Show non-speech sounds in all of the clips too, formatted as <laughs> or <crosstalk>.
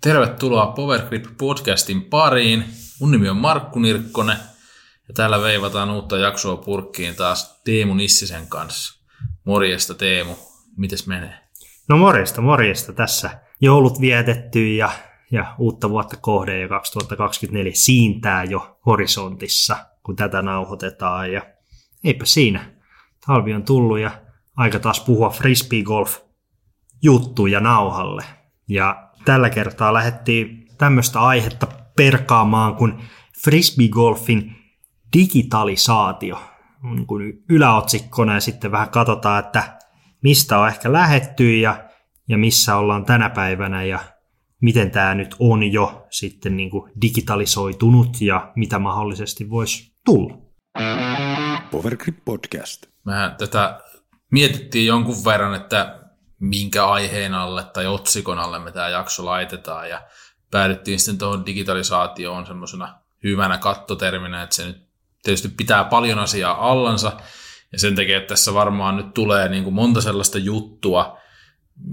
Tervetuloa Powergrip podcastin pariin. Mun nimi on Markku Nirkkonen ja täällä veivataan uutta jaksoa purkkiin taas Teemu Nissisen kanssa. Morjesta Teemu, mites menee? No morjesta, morjesta. Tässä joulut vietetty ja, ja uutta vuotta kohde ja 2024 siintää jo horisontissa, kun tätä nauhoitetaan. Ja eipä siinä. Talvi on tullut ja aika taas puhua frisbee golf juttuja nauhalle. Ja tällä kertaa lähdettiin tämmöistä aihetta perkaamaan kuin frisbeegolfin digitalisaatio niin kuin yläotsikkona ja sitten vähän katsotaan, että mistä on ehkä lähetty ja, ja missä ollaan tänä päivänä ja miten tämä nyt on jo sitten niin kuin digitalisoitunut ja mitä mahdollisesti voisi tulla. Powergrip Podcast. Mehän tätä mietittiin jonkun verran, että minkä aiheen alle tai otsikon alle me tämä jakso laitetaan. Ja päädyttiin sitten tuohon digitalisaatioon semmoisena hyvänä kattoterminä, että se nyt tietysti pitää paljon asiaa allansa. Ja sen takia, että tässä varmaan nyt tulee niin kuin monta sellaista juttua,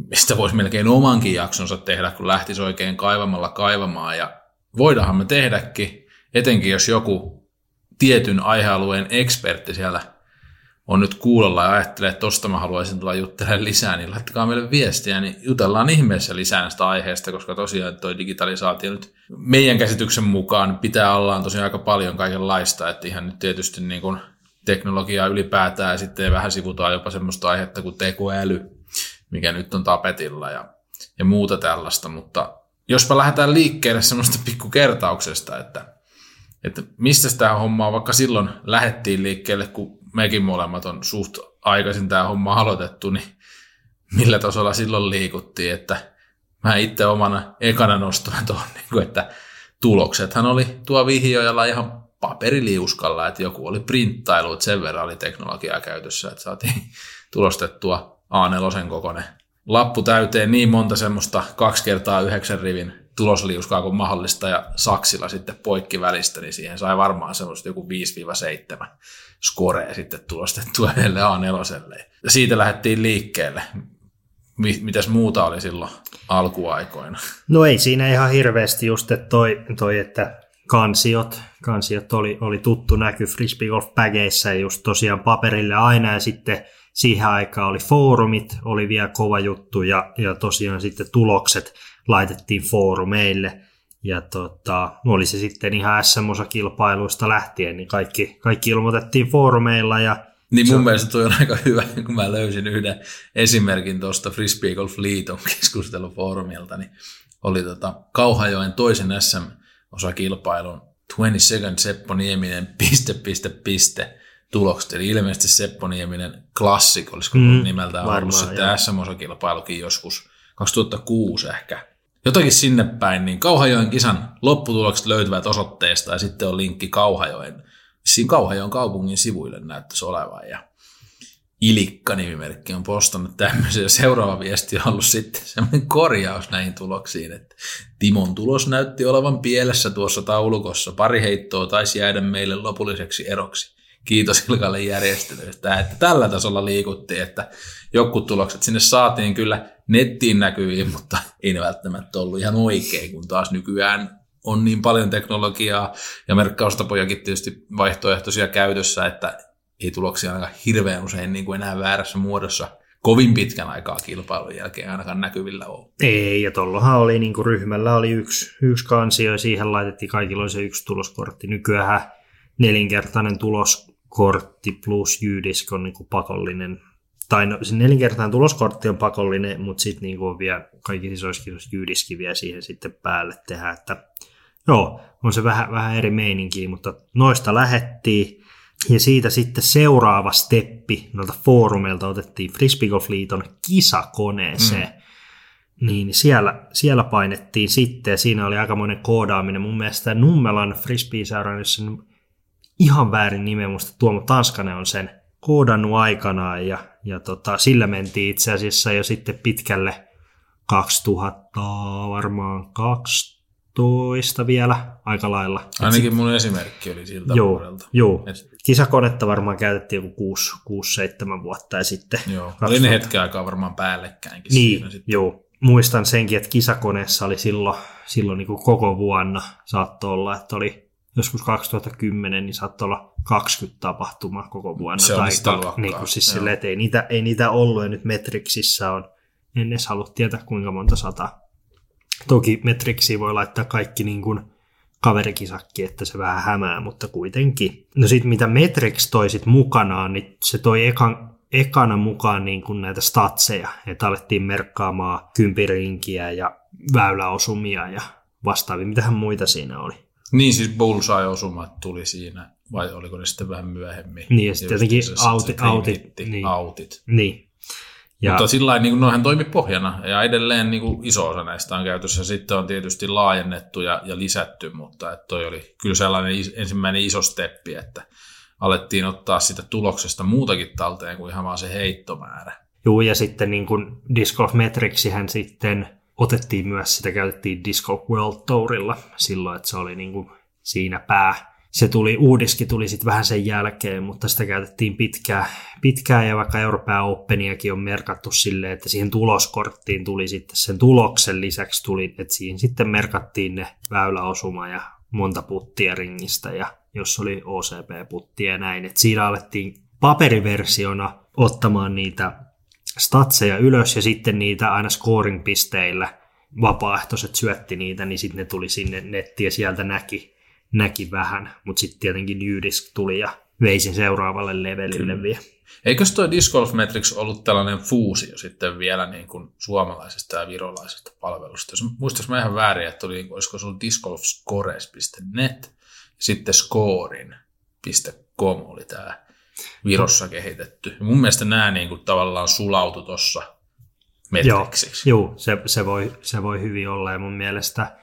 mistä voisi melkein omankin jaksonsa tehdä, kun lähtisi oikein kaivamalla kaivamaan. Ja voidaanhan me tehdäkin, etenkin jos joku tietyn aihealueen ekspertti siellä on nyt kuulolla ja ajattelee, että tosta mä haluaisin tulla juttelemaan lisää, niin laittakaa meille viestiä, niin jutellaan ihmeessä lisää näistä aiheesta, koska tosiaan toi digitalisaatio nyt meidän käsityksen mukaan pitää olla tosiaan aika paljon kaikenlaista, että ihan nyt tietysti niin kuin teknologiaa ylipäätään ja sitten vähän sivutaan jopa semmoista aihetta kuin tekoäly, mikä nyt on tapetilla ja, ja muuta tällaista, mutta jospa lähdetään liikkeelle semmoista pikkukertauksesta, että, että mistä tämä hommaa vaikka silloin lähettiin liikkeelle, kun mekin molemmat on suht aikaisin tämä homma aloitettu, niin millä tasolla silloin liikuttiin, että mä itse omana ekana nostan tuohon, niin että tuloksethan oli tuo vihjoajalla ihan paperiliuskalla, että joku oli printtailu, että sen verran oli teknologiaa käytössä, että saatiin tulostettua A4 kokoinen lappu täyteen niin monta semmoista kaksi kertaa yhdeksän rivin tulosliuskaa kuin mahdollista ja saksilla sitten poikki välistä, niin siihen sai varmaan semmoista joku 5-7 scorea sitten tulostettua yhdelle A4. Ja siitä lähdettiin liikkeelle. Mitäs muuta oli silloin alkuaikoina? No ei siinä ihan hirveästi just että toi, toi että kansiot, kansiot oli, oli tuttu näky frisbee golf pägeissä just tosiaan paperille aina ja sitten siihen aikaan oli foorumit, oli vielä kova juttu ja, ja tosiaan sitten tulokset laitettiin foorumeille ja tota, oli se sitten ihan SM-osakilpailuista lähtien, niin kaikki, kaikki ilmoitettiin foorumeilla. Ja niin mun se, mielestä toi on aika hyvä, kun mä löysin yhden esimerkin tuosta Frisbee Golf Liiton keskustelufoorumilta, niin oli tota Kauhajoen toisen SM-osakilpailun 20 second Seppo Nieminen piste, piste, piste tulokset. Eli ilmeisesti Seppo Nieminen Classic, olisiko mm, nimeltään varmaan, ollut sitten SM-osakilpailukin joskus 2006 ehkä jotakin sinne päin, niin Kauhajoen kisan lopputulokset löytyvät osoitteesta ja sitten on linkki Kauhajoen, siinä Kauhajoen kaupungin sivuille näyttäisi olevan ja Ilikka-nimimerkki on postannut tämmöisen ja seuraava viesti on ollut sitten semmoinen korjaus näihin tuloksiin, että Timon tulos näytti olevan pielessä tuossa taulukossa. Pari heittoa taisi jäädä meille lopulliseksi eroksi. Kiitos Ilkalle järjestelystä, että tällä tasolla liikuttiin, että joku tulokset sinne saatiin kyllä nettiin näkyviin, <laughs> mutta ei ne välttämättä ollut ihan oikein, kun taas nykyään on niin paljon teknologiaa ja merkkaustapojakin tietysti vaihtoehtoisia käytössä, että ei tuloksia ainakaan hirveän usein niin kuin enää väärässä muodossa kovin pitkän aikaa kilpailun jälkeen ainakaan näkyvillä ole. Ei, ja tuollahan oli niin kuin ryhmällä oli yksi, yksi kansio ja siihen laitettiin kaikilla se yksi tuloskortti. Nykyään nelinkertainen tuloskortti plus jyydisk on niin kuin pakollinen tai no, se nelinkertainen tuloskortti on pakollinen, mutta sitten niin on vielä kaikki isoiskisoissa jyydiski vielä siihen sitten päälle tehdä, että joo, on se vähän, vähän eri meininkiä, mutta noista lähettiin. Ja siitä sitten seuraava steppi noilta foorumeilta otettiin Frisbeegolf-liiton kisakoneeseen. Mm. Niin siellä, siellä painettiin sitten, ja siinä oli aikamoinen koodaaminen. Mun mielestä Nummelan sen ihan väärin nimen, musta Tuomo Tanskanen on sen koodannut aikanaan, ja ja tota, sillä mentiin itse asiassa jo sitten pitkälle 2000 varmaan 12 vielä aika lailla. Ainakin mun esimerkki oli siltä joo, vuodelta. Joo, Et... kisakonetta varmaan käytettiin joku 6-7 vuotta ja sitten... Joo, 2000... oli ne hetken aikaa varmaan päällekkäinkin niin, siinä sitten. joo. muistan senkin, että kisakoneessa oli silloin, silloin niin kuin koko vuonna saattoi olla, että oli joskus 2010, niin saattoi olla 20 tapahtumaa koko vuonna. Se tai sitä niin kuin siis sille, ei niitä, ei niitä ollut, ja nyt Metrixissä on, en edes halua tietää kuinka monta sataa. Toki Metrixi voi laittaa kaikki niin kuin kaverikisakki, että se vähän hämää, mutta kuitenkin. No sitten mitä Metrix toi sit mukanaan, niin se toi ekan, ekana mukaan niin kuin näitä statseja, että alettiin merkkaamaan kympirinkiä ja väyläosumia ja vastaavia. Mitähän muita siinä oli? Niin, siis bullseye-osumat tuli siinä, vai oliko ne sitten vähän myöhemmin? Niin, ja sitten jotenkin autit. autit niin. autit. Niin. Ja... Mutta sillä niin noihän toimi pohjana, ja edelleen niin kuin iso osa näistä on käytössä. Sitten on tietysti laajennettu ja, ja lisätty, mutta että toi oli kyllä sellainen ensimmäinen iso steppi, että alettiin ottaa sitä tuloksesta muutakin talteen kuin ihan vaan se heittomäärä. Joo, ja sitten niin kuin Disc Golf Metricsihän sitten otettiin myös, sitä käytettiin Disc Golf World Tourilla silloin, että se oli niin kuin siinä pää. Se tuli, uudiski tuli sitten vähän sen jälkeen, mutta sitä käytettiin pitkään, pitkään ja vaikka Euroopan Openiakin on merkattu silleen, että siihen tuloskorttiin tuli sitten sen tuloksen lisäksi tuli, että siihen sitten merkattiin ne väyläosuma ja monta puttia ringistä ja jos oli OCP-puttia ja näin. Et siinä alettiin paperiversiona ottamaan niitä statseja ylös ja sitten niitä aina scoring-pisteillä vapaaehtoiset syötti niitä, niin sitten ne tuli sinne nettiin ja sieltä näki, näki vähän. Mutta sitten tietenkin Jydisk tuli ja veisin seuraavalle levelille Kyllä. vielä. Eikös toi Disc Golf Metrics ollut tällainen fuusio sitten vielä niin kuin suomalaisesta ja virolaisesta palvelusta? Jos muistaisi mä ihan väärin, että oli, olisiko se ollut discgolfscores.net sitten scorin.com oli tämä Virossa kehitetty. Ja mun mielestä nämä niin kuin tavallaan sulautu tuossa metriksiksi. Joo, joo se, se, voi, se voi hyvin olla ja mun mielestä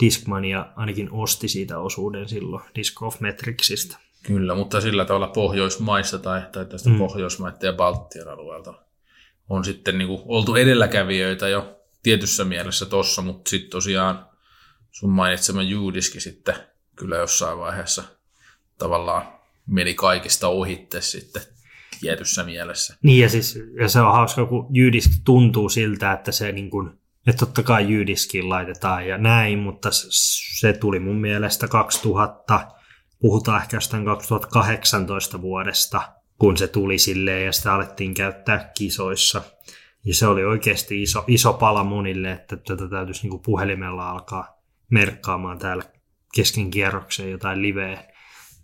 Discmania ainakin osti siitä osuuden silloin Disc of Metricsistä. Kyllä, mutta sillä tavalla Pohjoismaissa tai, tai tästä mm. Pohjoismaiden ja Baltian alueelta on sitten niin kuin oltu edelläkävijöitä jo tietyssä mielessä tossa, mutta sitten tosiaan sun mainitsema Juudiski sitten kyllä jossain vaiheessa tavallaan meni kaikista ohitte sitten tietyssä mielessä. Niin ja, siis, ja se on hauska, kun jyydisk tuntuu siltä, että se niin kuin, että totta kai jyydiskiin laitetaan ja näin, mutta se tuli mun mielestä 2000, puhutaan ehkä jostain 2018 vuodesta, kun se tuli silleen ja sitä alettiin käyttää kisoissa. Ja se oli oikeasti iso, iso pala monille, että tätä täytyisi niin kuin puhelimella alkaa merkkaamaan täällä kesken kierrokseen jotain liveä,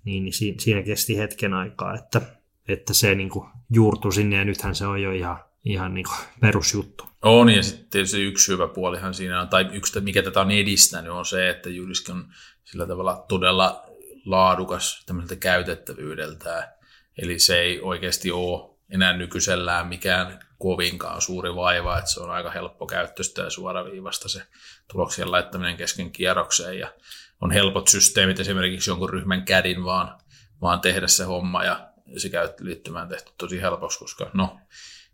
niin, niin siinä, kesti hetken aikaa, että, että se niin kuin juurtui sinne ja nythän se on jo ihan, ihan niin kuin perusjuttu. On ja sitten tietysti yksi hyvä puolihan siinä on, tai yksi mikä tätä on edistänyt on se, että Jyliski on sillä tavalla todella laadukas tämmöiseltä käytettävyydeltään. Eli se ei oikeasti ole enää nykyisellään mikään kovinkaan suuri vaiva, että se on aika helppo käyttöistä ja suoraviivasta se tuloksien laittaminen kesken kierrokseen. Ja on helpot systeemit, esimerkiksi jonkun ryhmän kädin vaan, vaan tehdä se homma ja se käyttöliittymään tehty tosi helpoksi, koska no,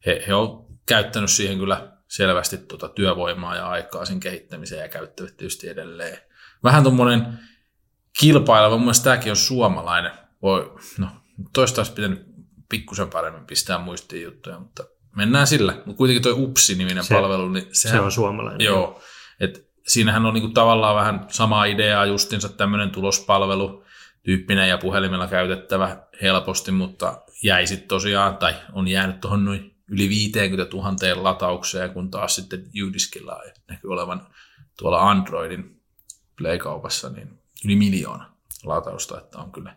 he, he on käyttänyt siihen kyllä selvästi tuota työvoimaa ja aikaa sen kehittämiseen ja käyttävät tietysti edelleen. Vähän tuommoinen kilpaileva, mun mielestä tämäkin on suomalainen. Voi, no, toista olisi pitänyt pikkusen paremmin pistää muistiin juttuja, mutta mennään sillä. Mutta kuitenkin tuo UPSI-niminen se, palvelu, niin sehän, se on suomalainen. Joo, että siinähän on niinku tavallaan vähän sama idea justinsa tämmöinen tulospalvelu tyyppinen ja puhelimella käytettävä helposti, mutta jäi sitten tosiaan, tai on jäänyt tuohon noin yli 50 000 lataukseen, kun taas sitten Udiskilla näkyy olevan tuolla Androidin Play-kaupassa niin yli miljoona latausta, että on kyllä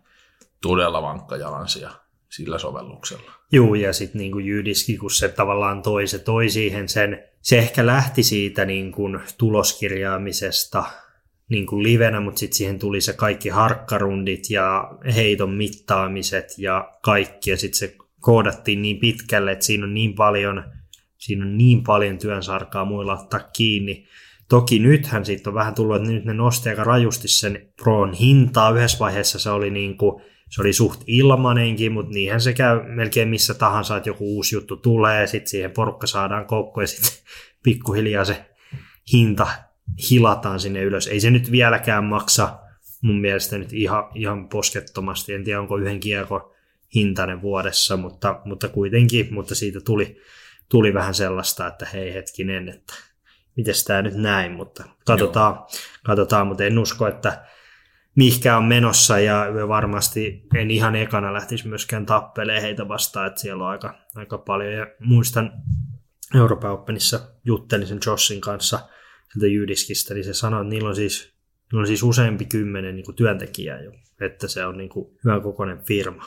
todella vankka jalansija sillä sovelluksella. Joo, ja sitten niin Jydiski, kun se tavallaan toi, se toi siihen sen, se ehkä lähti siitä niin kuin tuloskirjaamisesta niin kuin livenä, mutta sitten siihen tuli se kaikki harkkarundit ja heiton mittaamiset ja kaikki, ja sitten se koodattiin niin pitkälle, että siinä on niin paljon, siinä on niin paljon työnsarkaa muilla ottaa kiinni. Toki nythän siitä on vähän tullut, että nyt ne nosti aika rajusti sen Proon hintaa. Yhdessä vaiheessa se oli niin kuin se oli suht ilmanenkin, mutta niinhän se käy melkein missä tahansa, että joku uusi juttu tulee, sitten siihen porukka saadaan koukko ja sitten <laughs> pikkuhiljaa se hinta hilataan sinne ylös. Ei se nyt vieläkään maksa mun mielestä nyt ihan, ihan poskettomasti, en tiedä onko yhden kiekon hintainen vuodessa, mutta, mutta kuitenkin, mutta siitä tuli, tuli vähän sellaista, että hei hetkinen, että miten tämä nyt näin, mutta katsotaan, katsotaan, mutta en usko, että mihkä on menossa ja varmasti en ihan ekana lähtisi myöskään tappeleen heitä vastaan, että siellä on aika, aika paljon ja muistan Euroopan Openissa juttelin sen Jossin kanssa sieltä Jydiskistä, niin se sanoi, että niillä on siis, niillä on siis useampi kymmenen niin työntekijää jo, että se on niin kuin hyvän kokoinen firma.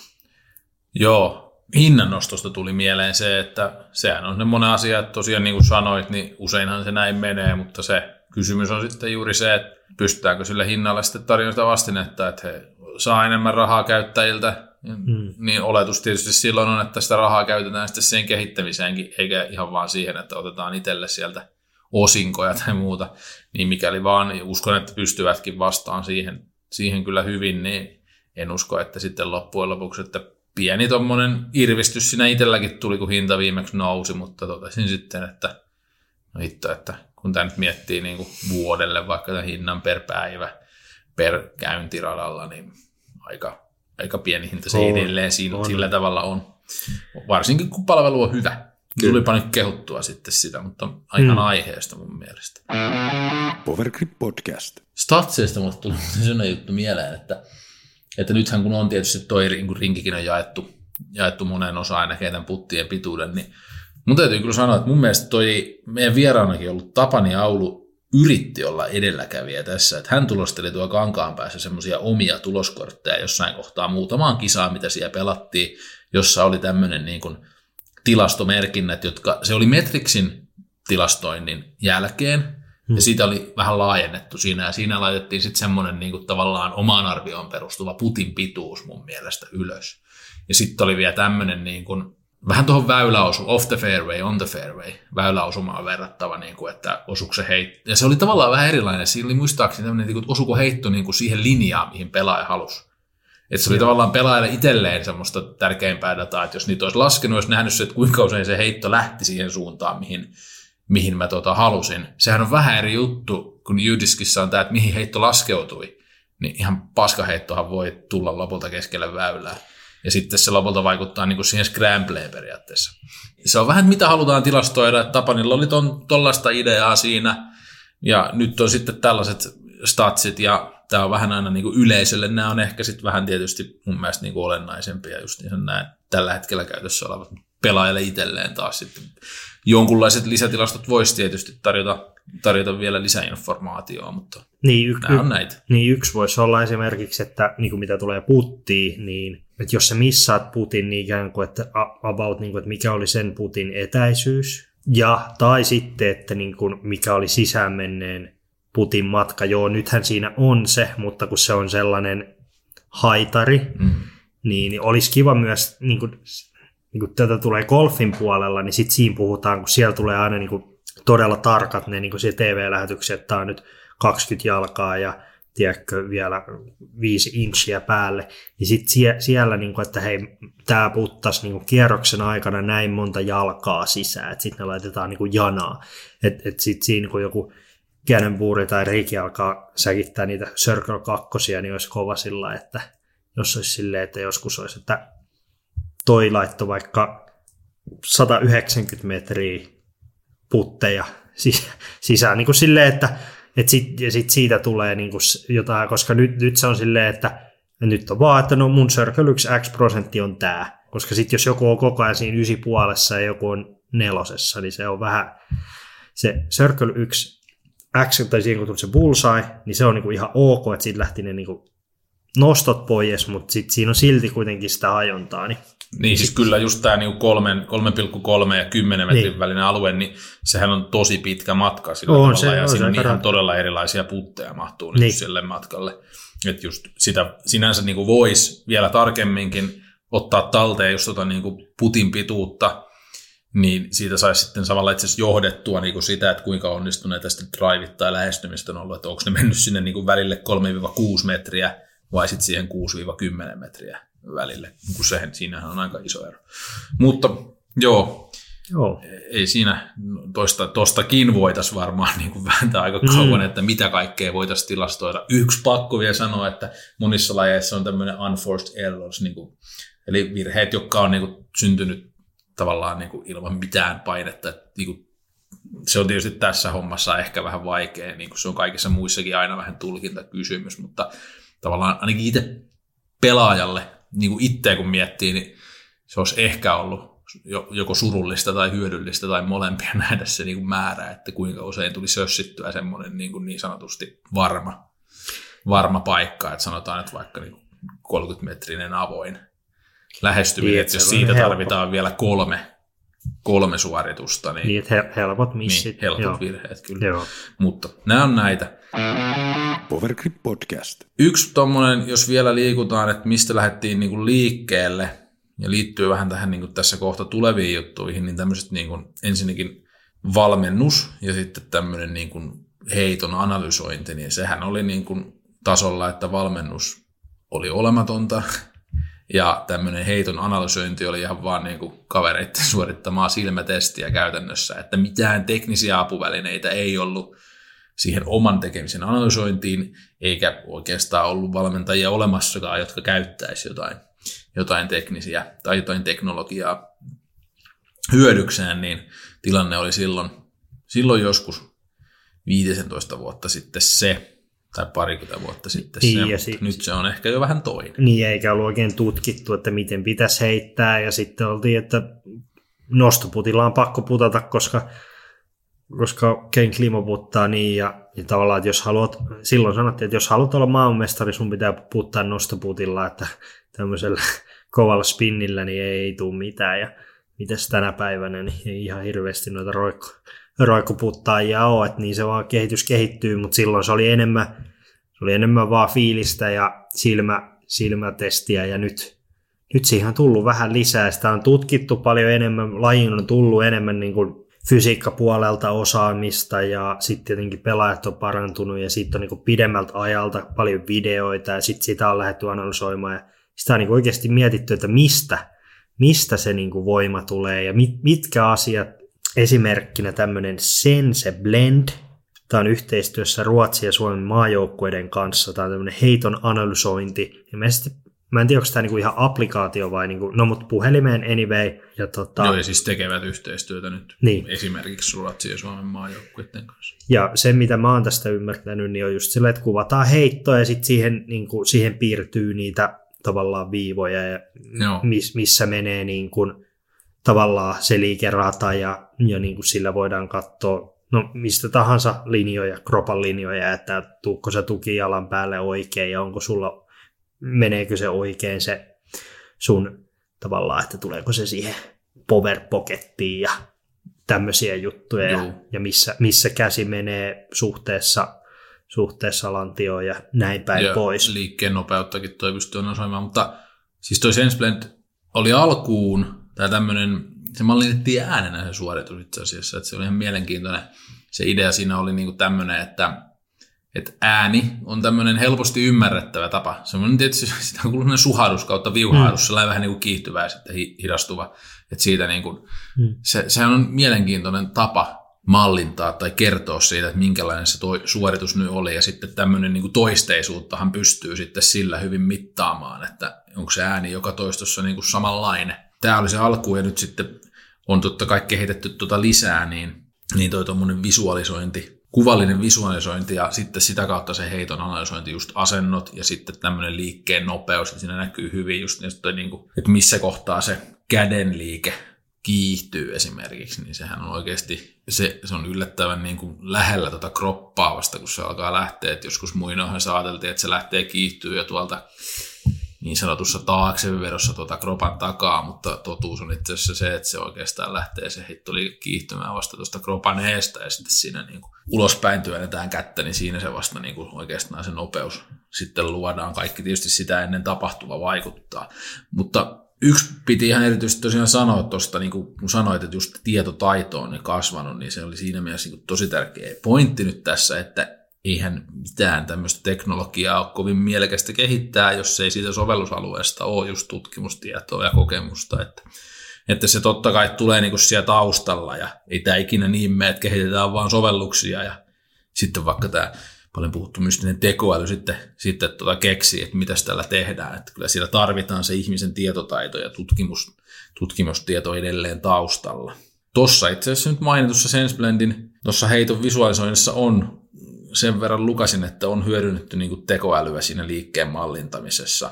Joo, hinnannostosta tuli mieleen se, että sehän on semmoinen asia, että tosiaan niin kuin sanoit, niin useinhan se näin menee, mutta se kysymys on sitten juuri se, että pystytäänkö sille hinnalle sitten tarjota vastinetta, että he saa enemmän rahaa käyttäjiltä, mm. niin oletus tietysti silloin on, että sitä rahaa käytetään sitten sen kehittämiseenkin, eikä ihan vaan siihen, että otetaan itselle sieltä osinkoja tai muuta, niin mikäli vaan niin uskon, että pystyvätkin vastaan siihen, siihen kyllä hyvin, niin en usko, että sitten loppujen lopuksi, että pieni tuommoinen irvistys siinä itselläkin tuli, kun hinta viimeksi nousi, mutta totesin sitten, että no hitto, että kun tämä nyt miettii niin kuin vuodelle vaikka tämän hinnan per päivä per käyntiradalla, niin aika, aika pieni hinta se on, edelleen siinä, on. sillä tavalla on. Varsinkin kun palvelu on hyvä. Kyllä. Tulipa nyt kehuttua sitten sitä, mutta ihan hmm. aiheesta mun mielestä. Powergrip Podcast. Statseista mulle tuli <laughs> sellainen juttu mieleen, että että nythän kun on tietysti toi niin rinkikin on jaettu, jaettu moneen osaan aina keitän puttien pituuden, niin mun täytyy kyllä sanoa, että mun mielestä toi meidän vieraanakin ollut Tapani Aulu yritti olla edelläkävijä tässä, että hän tulosteli tuo kankaan päässä semmoisia omia tuloskortteja jossain kohtaa muutamaan kisaan, mitä siellä pelattiin, jossa oli tämmöinen niin kuin tilastomerkinnät, jotka, se oli Metrixin tilastoinnin jälkeen, Hmm. Ja siitä oli vähän laajennettu siinä, ja siinä laitettiin sitten semmoinen niin kuin tavallaan omaan arvioon perustuva putin pituus mun mielestä ylös. Ja sitten oli vielä tämmöinen niin kuin, vähän tuohon väyläosu, off the fairway, on the fairway, väyläosumaan verrattava, niin kuin, että osuuko se heitto. Ja se oli tavallaan vähän erilainen, siinä oli muistaakseni tämmöinen, niin kuin, osuko heitto niin kuin siihen linjaan, mihin pelaaja halusi. Että se oli Joo. tavallaan pelaajalle itselleen semmoista tärkeimpää dataa, että jos niitä olisi laskenut, olisi nähnyt se, että kuinka usein se heitto lähti siihen suuntaan, mihin, mihin mä tota halusin. Sehän on vähän eri juttu, kun Jydiskissä on tämä, että mihin heitto laskeutui. Niin ihan paskaheittohan voi tulla lopulta keskelle väylää. Ja sitten se lopulta vaikuttaa niin kuin siihen scrambleen periaatteessa. Se on vähän, mitä halutaan tilastoida, että Tapanilla oli ton, tollaista ideaa siinä, ja nyt on sitten tällaiset statsit, ja tämä on vähän aina niin kuin yleisölle, nämä on ehkä sitten vähän tietysti mun mielestä niin kuin olennaisempia, just niin nämä tällä hetkellä käytössä olevat. Pelaajalle itselleen taas sitten jonkunlaiset lisätilastot voisi tietysti tarjota, tarjota vielä lisäinformaatiota, mutta niin, y- nämä on näitä. Niin yksi voisi olla esimerkiksi, että niin kuin mitä tulee puttiin, niin että jos sä missaat putin, niin ikään kuin, että about, niin kuin, että mikä oli sen putin etäisyys, ja tai sitten, että niin kuin, mikä oli sisäänmenneen putin matka. Joo, nythän siinä on se, mutta kun se on sellainen haitari, mm. niin olisi kiva myös niin kuin, niin kun tätä tulee golfin puolella, niin sitten siinä puhutaan, kun siellä tulee aina niin kuin todella tarkat ne niin TV-lähetykset, tämä on nyt 20 jalkaa ja tiedätkö, vielä viisi inchiä päälle, niin sitten sie, siellä, niin kuin, että hei, tämä puttaisi niin kuin kierroksen aikana näin monta jalkaa sisään, että sitten ne laitetaan niin kuin janaa. Että et sitten siinä kun joku Cannonbury tai Riki alkaa säkittää niitä Circle 2, niin olisi kova sillä, että jos olisi silleen, että joskus olisi, että toi laitto vaikka 190 metriä putteja <laughs> sisään. Niin kuin silleen, että et sit, ja sit siitä tulee niin kuin jotain, koska nyt, nyt se on silleen, että nyt on vaan, että no mun Circle 1 X prosentti on tämä, koska sitten jos joku on koko ajan siinä ysi puolessa ja joku on nelosessa, niin se on vähän, se Circle 1 X, tai siinä kun tuli se bullseye, niin se on niinku ihan ok, että siitä lähti ne niinku nostot pois, mutta sit siinä on silti kuitenkin sitä hajontaa, niin niin siis kyllä just tämä niinku 3,3 ja 10 metrin niin. välinen alue, niin sehän on tosi pitkä matka sillä on, tavalla, se, ja on siinä on ihan rat... todella erilaisia putteja mahtuu niin. sille matkalle. Että just sitä sinänsä niinku voisi vielä tarkemminkin ottaa talteen just tota niinku putin pituutta, niin siitä saisi sitten samalla itse asiassa johdettua niin kuin sitä, että kuinka onnistuneet tästä drivit tai lähestymistä on ollut, että onko ne mennyt sinne niin kuin välille 3-6 metriä vai sitten siihen 6-10 metriä välille, kun se, siinähän on aika iso ero. Mutta joo, Joo. ei siinä, tosta, tostakin voitaisiin varmaan niin kuin vääntää aika kauan, mm. että mitä kaikkea voitaisiin tilastoida. Yksi pakko vielä sanoa, että monissa lajeissa on tämmöinen unforced errors, niin kuin, eli virheet, jotka on niin kuin, syntynyt tavallaan niin kuin, ilman mitään painetta. Että, niin kuin, se on tietysti tässä hommassa ehkä vähän vaikea, niin kuin se on kaikissa muissakin aina vähän tulkintakysymys, mutta tavallaan ainakin itse pelaajalle, niin kuin itseä kun miettii, niin se olisi ehkä ollut joko surullista tai hyödyllistä tai molempia <laughs> nähdä se niin kuin määrä, että kuinka usein tuli sössittyä semmoinen niin, kuin niin sanotusti varma, varma paikka, että sanotaan, että vaikka niin 30-metrinen avoin lähestyminen, niin, että jos siitä helppo. tarvitaan vielä kolme, kolme suoritusta, niin, niin että helpot missit. Niin, helpot Joo. virheet kyllä. Joo. Mutta nämä on näitä. Powergrip Podcast. Yksi tuommoinen, jos vielä liikutaan, että mistä lähdettiin niin kuin liikkeelle, ja liittyy vähän tähän niin tässä kohta tuleviin juttuihin, niin tämmöiset niin ensinnäkin valmennus ja sitten tämmöinen niin kuin heiton analysointi, niin sehän oli niin kuin tasolla, että valmennus oli olematonta ja tämmöinen heiton analysointi oli ihan vaan niin kavereiden suorittamaa silmätestiä käytännössä, että mitään teknisiä apuvälineitä ei ollut siihen oman tekemisen analysointiin, eikä oikeastaan ollut valmentajia olemassakaan, jotka käyttäisi jotain jotain teknisiä tai jotain teknologiaa hyödykseen, niin tilanne oli silloin, silloin joskus 15 vuotta sitten se, tai parikymmentä vuotta sitten niin, se, mutta sit, nyt se on ehkä jo vähän toinen. Niin, eikä ollut oikein tutkittu, että miten pitäisi heittää, ja sitten oltiin, että nostoputilla on pakko putata, koska, koska Ken Klimo puttaa niin, ja, ja tavallaan, että jos haluat, silloin sanottiin, että jos haluat olla maailmanmestari, sun pitää puttaa nostoputilla, että tämmöisellä <laughs> kovalla spinnillä niin ei tule mitään. Ja mitäs tänä päivänä, niin ei ihan hirveästi noita roikko, roikkoputtaajia ole, että niin se vaan kehitys kehittyy, mutta silloin se oli enemmän, se oli enemmän vaan fiilistä ja silmä, silmätestiä ja nyt, nyt siihen on tullut vähän lisää. Sitä on tutkittu paljon enemmän, lajin on tullut enemmän niin kuin fysiikkapuolelta osaamista ja sitten tietenkin pelaajat on parantunut ja sitten on niin pidemmältä ajalta paljon videoita ja sitten sitä on lähdetty analysoimaan ja sitä on niin oikeasti mietitty, että mistä, mistä se niin voima tulee ja mit, mitkä asiat, esimerkkinä tämmöinen Sense Blend, Tämä on yhteistyössä Ruotsin ja Suomen maajoukkueiden kanssa. Tämä on tämmöinen heiton analysointi. Ilmeisesti Mä en tiedä, onko tämä niinku ihan applikaatio vai, niinku, no mutta puhelimeen anyway. Ja tota, Joo, ja siis tekevät yhteistyötä nyt niin. esimerkiksi Ruotsin ja Suomen maajoukkueiden kanssa. Ja se, mitä mä oon tästä ymmärtänyt, niin on just sillä, että kuvataan heittoa ja sitten siihen, niinku, siihen piirtyy niitä tavallaan viivoja, ja miss, missä menee niin kuin, tavallaan se liikerata ja, ja niin kuin sillä voidaan katsoa no, mistä tahansa linjoja, kropan linjoja, että tuukko se tuki jalan päälle oikein ja onko sulla, meneekö se oikein se sun tavallaan, että tuleeko se siihen power pockettiin ja tämmöisiä juttuja ja, ja missä, missä käsi menee suhteessa suhteessa lantioon ja näin päin ja pois. liikkeen nopeuttakin toi pystyy osoimaan, mutta siis toi SenseBlend oli alkuun, tämä tämmöinen, se mallinnettiin äänenä se suoritus itse asiassa, että se oli ihan mielenkiintoinen. Se idea siinä oli niinku tämmöinen, että, että ääni on tämmöinen helposti ymmärrettävä tapa. Semmoinen tietysti <laughs> sitä on kuullut suhadus kautta viuhaadus, mm. sellainen vähän niin kuin kiihtyvä ja sitten hidastuva. Että siitä niin kuin, mm. se, se on mielenkiintoinen tapa mallintaa tai kertoa siitä, että minkälainen se toi, suoritus nyt oli. Ja sitten tämmöinen niin kuin toisteisuuttahan pystyy sitten sillä hyvin mittaamaan, että onko se ääni joka toistossa niin kuin samanlainen. Tämä oli se alku ja nyt sitten on totta kai kehitetty tuota lisää, niin, niin toi tuommoinen visualisointi, kuvallinen visualisointi ja sitten sitä kautta se heiton analysointi, just asennot ja sitten tämmöinen liikkeen nopeus, että siinä näkyy hyvin just, niin kuin, että missä kohtaa se käden liike kiihtyy esimerkiksi, niin sehän on oikeasti, se, se on yllättävän niin kuin lähellä tuota kroppaa vasta, kun se alkaa lähteä. Et joskus muinoinhan saateltiin, että se lähtee kiihtyy ja tuolta niin sanotussa taakseverossa tuota kropan takaa, mutta totuus on itse asiassa se, että se oikeastaan lähtee se hittoli kiihtymään vasta tuosta kropan eestä ja sitten siinä niin kuin ulospäin työnnetään kättä, niin siinä se vasta niin kuin oikeastaan se nopeus sitten luodaan. Kaikki tietysti sitä ennen tapahtuva vaikuttaa, mutta Yksi piti ihan erityisesti tosiaan sanoa tuosta, niin kuin sanoit, että just tietotaito on kasvanut, niin se oli siinä mielessä niin tosi tärkeä pointti nyt tässä, että eihän mitään tämmöistä teknologiaa ole kovin mielekästä kehittää, jos ei siitä sovellusalueesta ole just tutkimustietoa ja kokemusta, että, että se totta kai tulee niin kuin siellä taustalla ja ei tämä ikinä niin mene, että kehitetään vaan sovelluksia ja sitten vaikka tämä paljon puhuttu mystinen tekoäly sitten, sitten tuota keksii, että mitä tällä tehdään. Että kyllä siellä tarvitaan se ihmisen tietotaito ja tutkimus, tutkimustieto edelleen taustalla. Tossa itse asiassa nyt mainitussa SenseBlendin tuossa heiton visualisoinnissa on sen verran lukasin, että on hyödynnetty niin kuin tekoälyä siinä liikkeen mallintamisessa.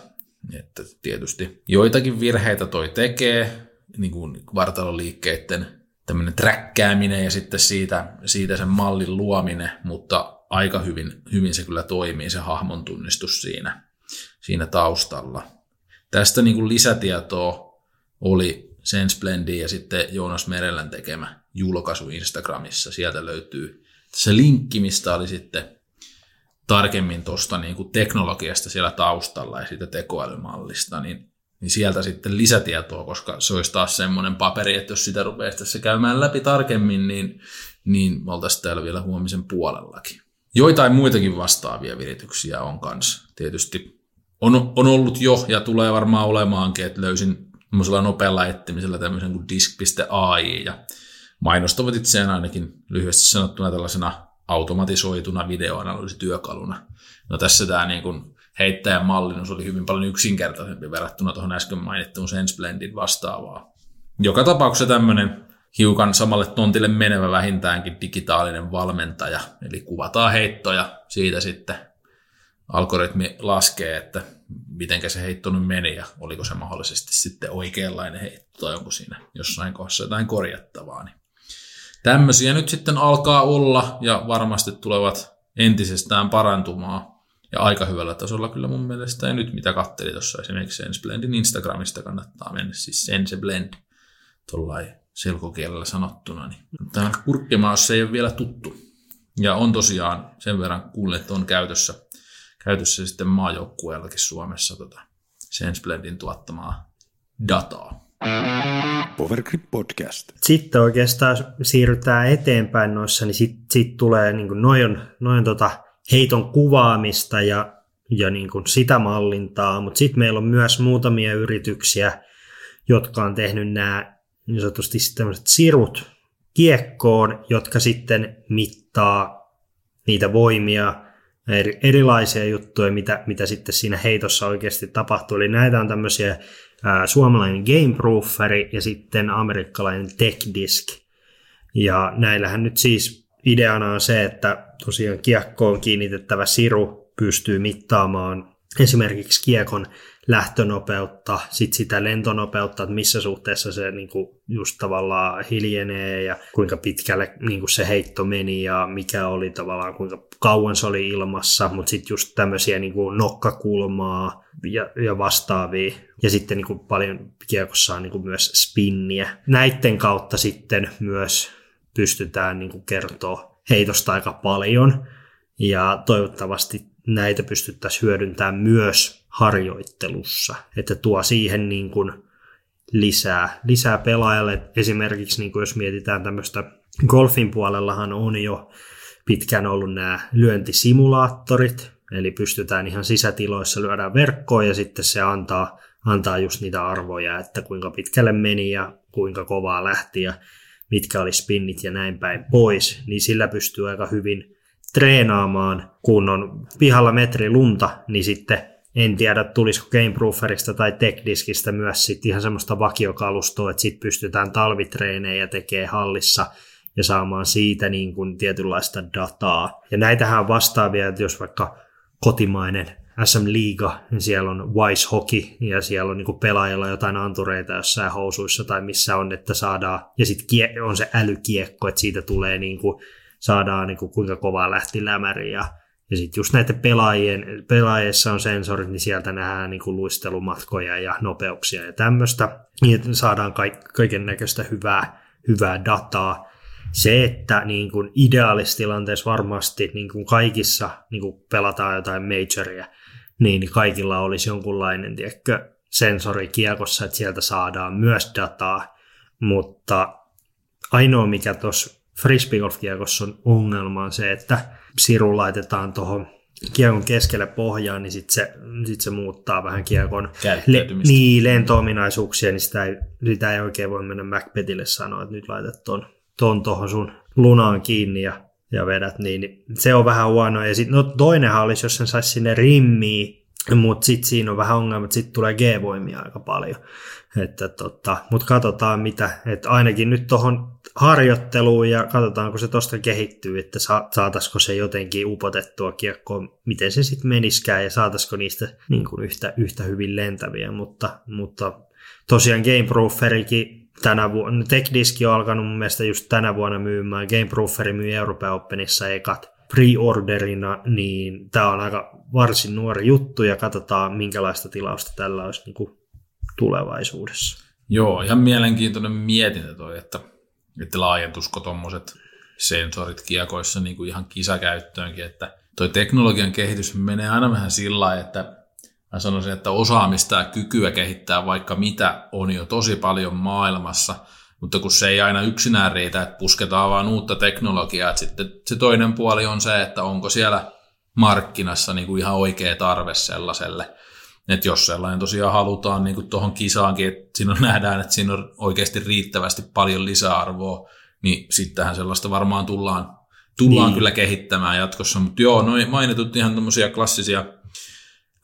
Että tietysti joitakin virheitä toi tekee, niin kuin vartaloliikkeiden tämmöinen träkkääminen ja sitten siitä, siitä sen mallin luominen, mutta aika hyvin, hyvin se kyllä toimii, se hahmon tunnistus siinä, siinä taustalla. Tästä niin kuin lisätietoa oli SenseBlendin ja sitten Joonas Merellän tekemä julkaisu Instagramissa. Sieltä löytyy se linkki, mistä oli sitten tarkemmin tuosta niin kuin teknologiasta siellä taustalla ja siitä tekoälymallista, niin, niin sieltä sitten lisätietoa, koska se olisi taas semmoinen paperi, että jos sitä rupeaisi tässä käymään läpi tarkemmin, niin, niin me oltaisiin täällä vielä huomisen puolellakin. Joitain muitakin vastaavia virityksiä on kanssa. Tietysti on, on ollut jo ja tulee varmaan olemaankin, että löysin nopealla etsimisellä tämmöisen kuin disk.ai ja mainostavat itseään ainakin lyhyesti sanottuna tällaisena automatisoituna videoanalyysityökaluna. No tässä tämä niin kuin heittäjän mallinnus oli hyvin paljon yksinkertaisempi verrattuna tuohon äsken mainittuun SenseBlendin vastaavaa. Joka tapauksessa tämmöinen hiukan samalle tontille menevä vähintäänkin digitaalinen valmentaja, eli kuvataan heittoja, siitä sitten algoritmi laskee, että miten se heitto nyt meni ja oliko se mahdollisesti sitten oikeanlainen heitto tai onko siinä jossain kohdassa jotain korjattavaa. Niin tämmöisiä nyt sitten alkaa olla ja varmasti tulevat entisestään parantumaan ja aika hyvällä tasolla kyllä mun mielestä. Ja nyt mitä katselin tuossa esimerkiksi SenseBlendin Instagramista kannattaa mennä, siis SenseBlend tuollain selkokielellä sanottuna. Niin tämä kurkkimaus ei ole vielä tuttu. Ja on tosiaan sen verran kuullut, että on käytössä, käytössä sitten maajoukkueellakin Suomessa tota SenseBlendin tuottamaa dataa. Powergrip Podcast. Sitten oikeastaan siirrytään eteenpäin noissa, niin sitten sit tulee niin kuin noin, noin tota heiton kuvaamista ja, ja niin kuin sitä mallintaa, mutta sitten meillä on myös muutamia yrityksiä, jotka on tehnyt nämä niin sanotusti tämmöiset sirut kiekkoon, jotka sitten mittaa niitä voimia, erilaisia juttuja, mitä, mitä sitten siinä heitossa oikeasti tapahtuu. Eli näitä on tämmöisiä ää, suomalainen Gameprooferi ja sitten amerikkalainen TechDisk. Ja näillähän nyt siis ideana on se, että tosiaan kiekkoon kiinnitettävä siru pystyy mittaamaan esimerkiksi kiekon lähtönopeutta, sit sitä lentonopeutta, että missä suhteessa se niinku just tavallaan hiljenee ja kuinka pitkälle niinku se heitto meni ja mikä oli tavallaan, kuinka kauan se oli ilmassa, mutta sitten just tämmöisiä niinku nokkakulmaa ja, ja vastaavia. Ja sitten niinku paljon kiekossa on niinku myös spinniä. Näiden kautta sitten myös pystytään niinku kertoa heitosta aika paljon ja toivottavasti näitä pystyttäisiin hyödyntämään myös harjoittelussa, että tuo siihen niin kuin lisää, lisää pelaajalle. Esimerkiksi niin kuin jos mietitään tämmöistä golfin puolellahan on jo pitkään ollut nämä lyöntisimulaattorit, eli pystytään ihan sisätiloissa lyödään verkkoon ja sitten se antaa, antaa just niitä arvoja, että kuinka pitkälle meni ja kuinka kovaa lähti ja mitkä oli spinnit ja näin päin pois, niin sillä pystyy aika hyvin treenaamaan, kun on pihalla metri lunta, niin sitten en tiedä, tulisiko Gameprooferista tai TechDiskistä myös sit ihan semmoista vakiokalustoa, että sitten pystytään talvitreenejä tekee hallissa ja saamaan siitä niin kuin tietynlaista dataa. Ja näitähän vastaavia, että jos vaikka kotimainen SM Liiga, niin siellä on Wise Hockey ja siellä on niin kuin pelaajalla jotain antureita jossain housuissa tai missä on, että saadaan, ja sitten on se älykiekko, että siitä tulee niin kuin saadaan niin kuin kuinka kovaa lähti lämäri ja ja sitten just näiden pelaajien, pelaajissa on sensorit, niin sieltä nähdään niin kuin luistelumatkoja ja nopeuksia ja tämmöistä. Niin että saadaan kaiken näköistä hyvää, hyvää dataa. Se, että niin kuin ideaalistilanteessa varmasti niin kuin kaikissa niin kuin pelataan jotain majoria, niin kaikilla olisi jonkunlainen tiedätkö, sensori kiekossa, että sieltä saadaan myös dataa, mutta ainoa mikä tuossa frisbeegolf-kiekossa on ongelma on se, että siru laitetaan tuohon kiekon keskelle pohjaan, niin sitten se, sit se muuttaa vähän kiekon le- niin, lento-ominaisuuksia, niin sitä ei, sitä ei oikein voi mennä Macbethille sanoa, että nyt laitat ton, ton tuohon sun lunaan kiinni ja, ja vedät, niin, niin se on vähän huono. Ja sitten no, toinenhan olisi, jos sen saisi sinne rimmiin, mutta sitten siinä on vähän ongelma, että sitten tulee G-voimia aika paljon. Että tota, mutta katsotaan mitä, että ainakin nyt tuohon harjoitteluun ja katsotaan, kun se tuosta kehittyy, että sa- saataisiko se jotenkin upotettua kiekkoon, miten se sitten meniskään ja saataisiko niistä niin kuin yhtä, yhtä hyvin lentäviä, mutta, mutta tosiaan Gameprooferikin tänä vuonna, TechDisk on alkanut mun mielestä just tänä vuonna myymään, Gameprooferi myy Euroopan Openissa ekat pre-orderina, niin tämä on aika varsin nuori juttu ja katsotaan minkälaista tilausta tällä olisi niin kuin tulevaisuudessa. Joo, ihan mielenkiintoinen mietintä toi, että, että laajentusko tuommoiset sensorit kiekoissa niin kuin ihan kisakäyttöönkin, että toi teknologian kehitys menee aina vähän sillä että mä sanoisin, että osaamista ja kykyä kehittää vaikka mitä on jo tosi paljon maailmassa, mutta kun se ei aina yksinään riitä, että pusketaan vaan uutta teknologiaa, että sitten se toinen puoli on se, että onko siellä markkinassa niin kuin ihan oikea tarve sellaiselle, että jos sellainen tosiaan halutaan niin tuohon kisaankin, että siinä <laughs> nähdään, että siinä on oikeasti riittävästi paljon lisäarvoa, niin sittenhän sellaista varmaan tullaan, tullaan niin. kyllä kehittämään jatkossa. Mutta joo, noin mainitut ihan tämmöisiä klassisia,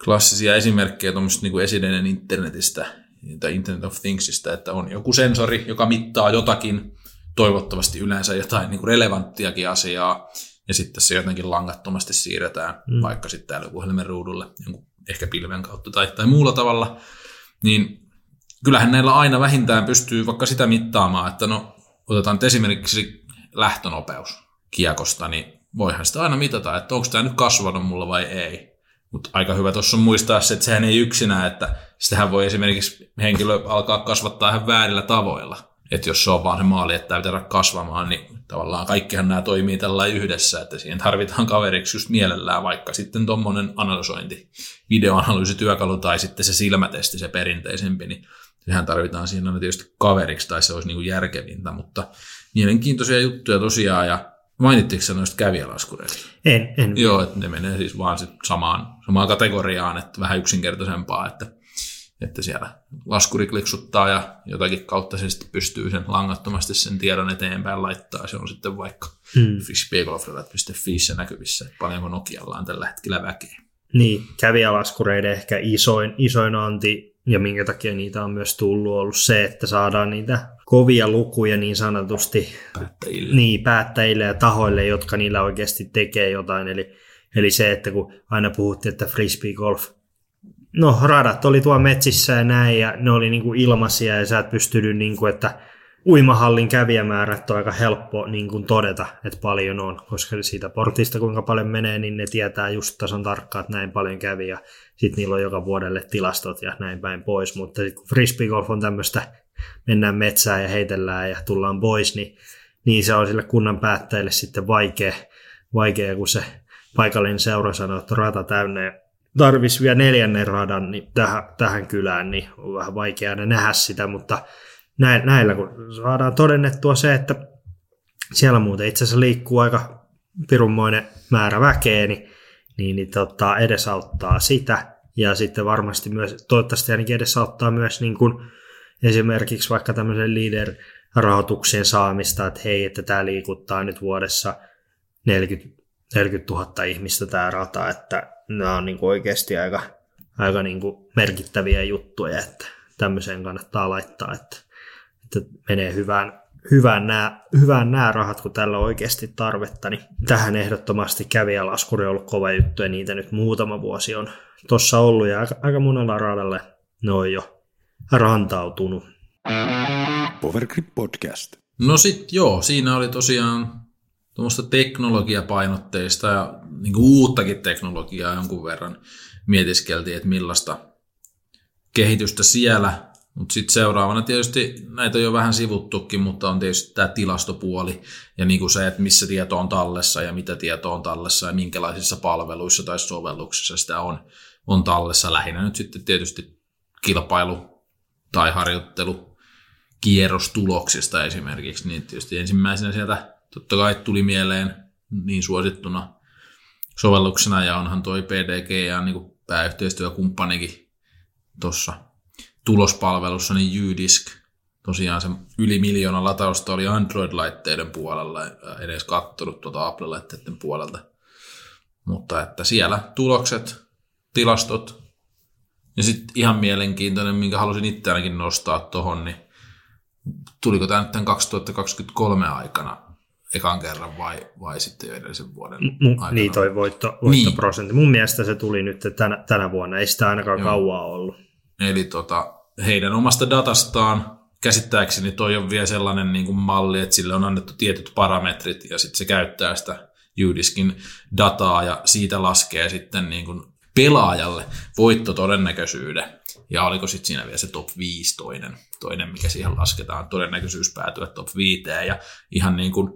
klassisia esimerkkejä tuommoisesta niin esineiden internetistä tai Internet of Thingsista, että on joku sensori, joka mittaa jotakin, toivottavasti yleensä jotain niin kuin relevanttiakin asiaa, ja sitten se jotenkin langattomasti siirretään mm. vaikka sitten älypuhelimen ruudulle jonkun ehkä pilven kautta tai, tai muulla tavalla, niin kyllähän näillä aina vähintään pystyy vaikka sitä mittaamaan, että no otetaan esimerkiksi lähtönopeus kiekosta, niin voihan sitä aina mitata, että onko tämä nyt kasvanut mulla vai ei. Mutta aika hyvä tuossa muistaa se, että sehän ei yksinään, että sitähän voi esimerkiksi henkilö alkaa kasvattaa ihan väärillä tavoilla. Että jos se on vaan se maali, että täytyy kasvamaan, niin tavallaan kaikkihan nämä toimii tällä yhdessä, että siihen tarvitaan kaveriksi just mielellään vaikka sitten tuommoinen analysointi, videoanalyysityökalu tai sitten se silmätesti, se perinteisempi, niin sehän tarvitaan siinä tietysti kaveriksi tai se olisi niin kuin järkevintä, mutta mielenkiintoisia juttuja tosiaan ja Mainittiinko sä noista kävijälaskureista? En, en. Joo, että ne menee siis vaan sit samaan, samaan kategoriaan, että vähän yksinkertaisempaa, että että siellä laskuri kliksuttaa ja jotakin kautta se sitten pystyy sen langattomasti sen tiedon eteenpäin laittaa. Se on sitten vaikka hmm. fishbagolfrelat.fi näkyvissä, että paljonko Nokialla on tällä hetkellä väkeä. Niin, kävijälaskureiden ehkä isoin, isoin anti ja minkä takia niitä on myös tullut ollut se, että saadaan niitä kovia lukuja niin sanotusti päättäjille, niin, päättäjille ja tahoille, jotka niillä oikeasti tekee jotain. Eli, eli se, että kun aina puhuttiin, että frisbee golf no radat oli tuo metsissä ja näin, ja ne oli niinku ilmaisia, ja sä et pystynyt, niinku, että uimahallin kävijämäärät on aika helppo niin kuin todeta, että paljon on, koska siitä portista kuinka paljon menee, niin ne tietää just tason tarkkaan, että näin paljon kävi, ja sitten niillä on joka vuodelle tilastot ja näin päin pois, mutta kun frisbeegolf on tämmöistä, mennään metsään ja heitellään ja tullaan pois, niin, niin se on sille kunnan päättäjille sitten vaikea, vaikea kun se paikallinen seura sanoo, että rata täynnä tarvisi vielä neljännen radan niin tähän, tähän kylään, niin on vähän vaikea nähdä sitä, mutta näillä kun saadaan todennettua se, että siellä muuten itse asiassa liikkuu aika pirunmoinen määrä väkeä, niin, niin, niin tota, edesauttaa sitä. Ja sitten varmasti myös, toivottavasti ainakin edesauttaa myös niin kuin esimerkiksi vaikka tämmöisen leader-rahoituksien saamista, että hei, että tämä liikuttaa nyt vuodessa 40, 40 000 ihmistä tämä rata, että nämä on niin kuin oikeasti aika, aika niin kuin merkittäviä juttuja, että tämmöiseen kannattaa laittaa, että, että menee hyvään, hyvään, nämä, hyvään nämä rahat, kun tällä on oikeasti tarvetta, niin tähän ehdottomasti kävijälaskuri on ollut kova juttu ja niitä nyt muutama vuosi on tuossa ollut ja aika, aika monella radalle ne on jo rantautunut. Powergrip Podcast. No sit joo, siinä oli tosiaan tuommoista teknologiapainotteista ja niin kuin uuttakin teknologiaa jonkun verran mietiskeltiin, että millaista kehitystä siellä, mutta sitten seuraavana tietysti näitä on jo vähän sivuttukin, mutta on tietysti tämä tilastopuoli ja niin kuin se, että missä tieto on tallessa ja mitä tieto on tallessa ja minkälaisissa palveluissa tai sovelluksissa sitä on, on tallessa. Lähinnä nyt sitten tietysti kilpailu tai harjoittelu kierrostuloksista esimerkiksi, niin tietysti ensimmäisenä sieltä totta kai tuli mieleen niin suosittuna sovelluksena ja onhan toi PDG ja niin kuin pääyhteistyökumppanikin tuossa tulospalvelussa, niin Jydisk, tosiaan se yli miljoona latausta oli Android-laitteiden puolella, edes kattonut tuota Apple-laitteiden puolelta. Mutta että siellä tulokset, tilastot Ja sitten ihan mielenkiintoinen, minkä halusin itse ainakin nostaa tuohon, niin tuliko tämä nyt tämän 2023 aikana ekan kerran vai, vai sitten jo edellisen vuoden M- aikana? Niin toi voitto, voittoprosentti. Niin. Mun mielestä se tuli nyt tänä, tänä vuonna, ei sitä ainakaan Joo. kauaa ollut. Eli tota, heidän omasta datastaan käsittääkseni toi on vielä sellainen niin kuin malli, että sille on annettu tietyt parametrit ja sitten se käyttää sitä Judiskin dataa ja siitä laskee sitten niin kuin pelaajalle voittotodennäköisyyden. Ja oliko sitten siinä vielä se top 5 toinen, toinen, mikä siihen lasketaan, todennäköisyys päätyä top 5. Ja ihan niin kuin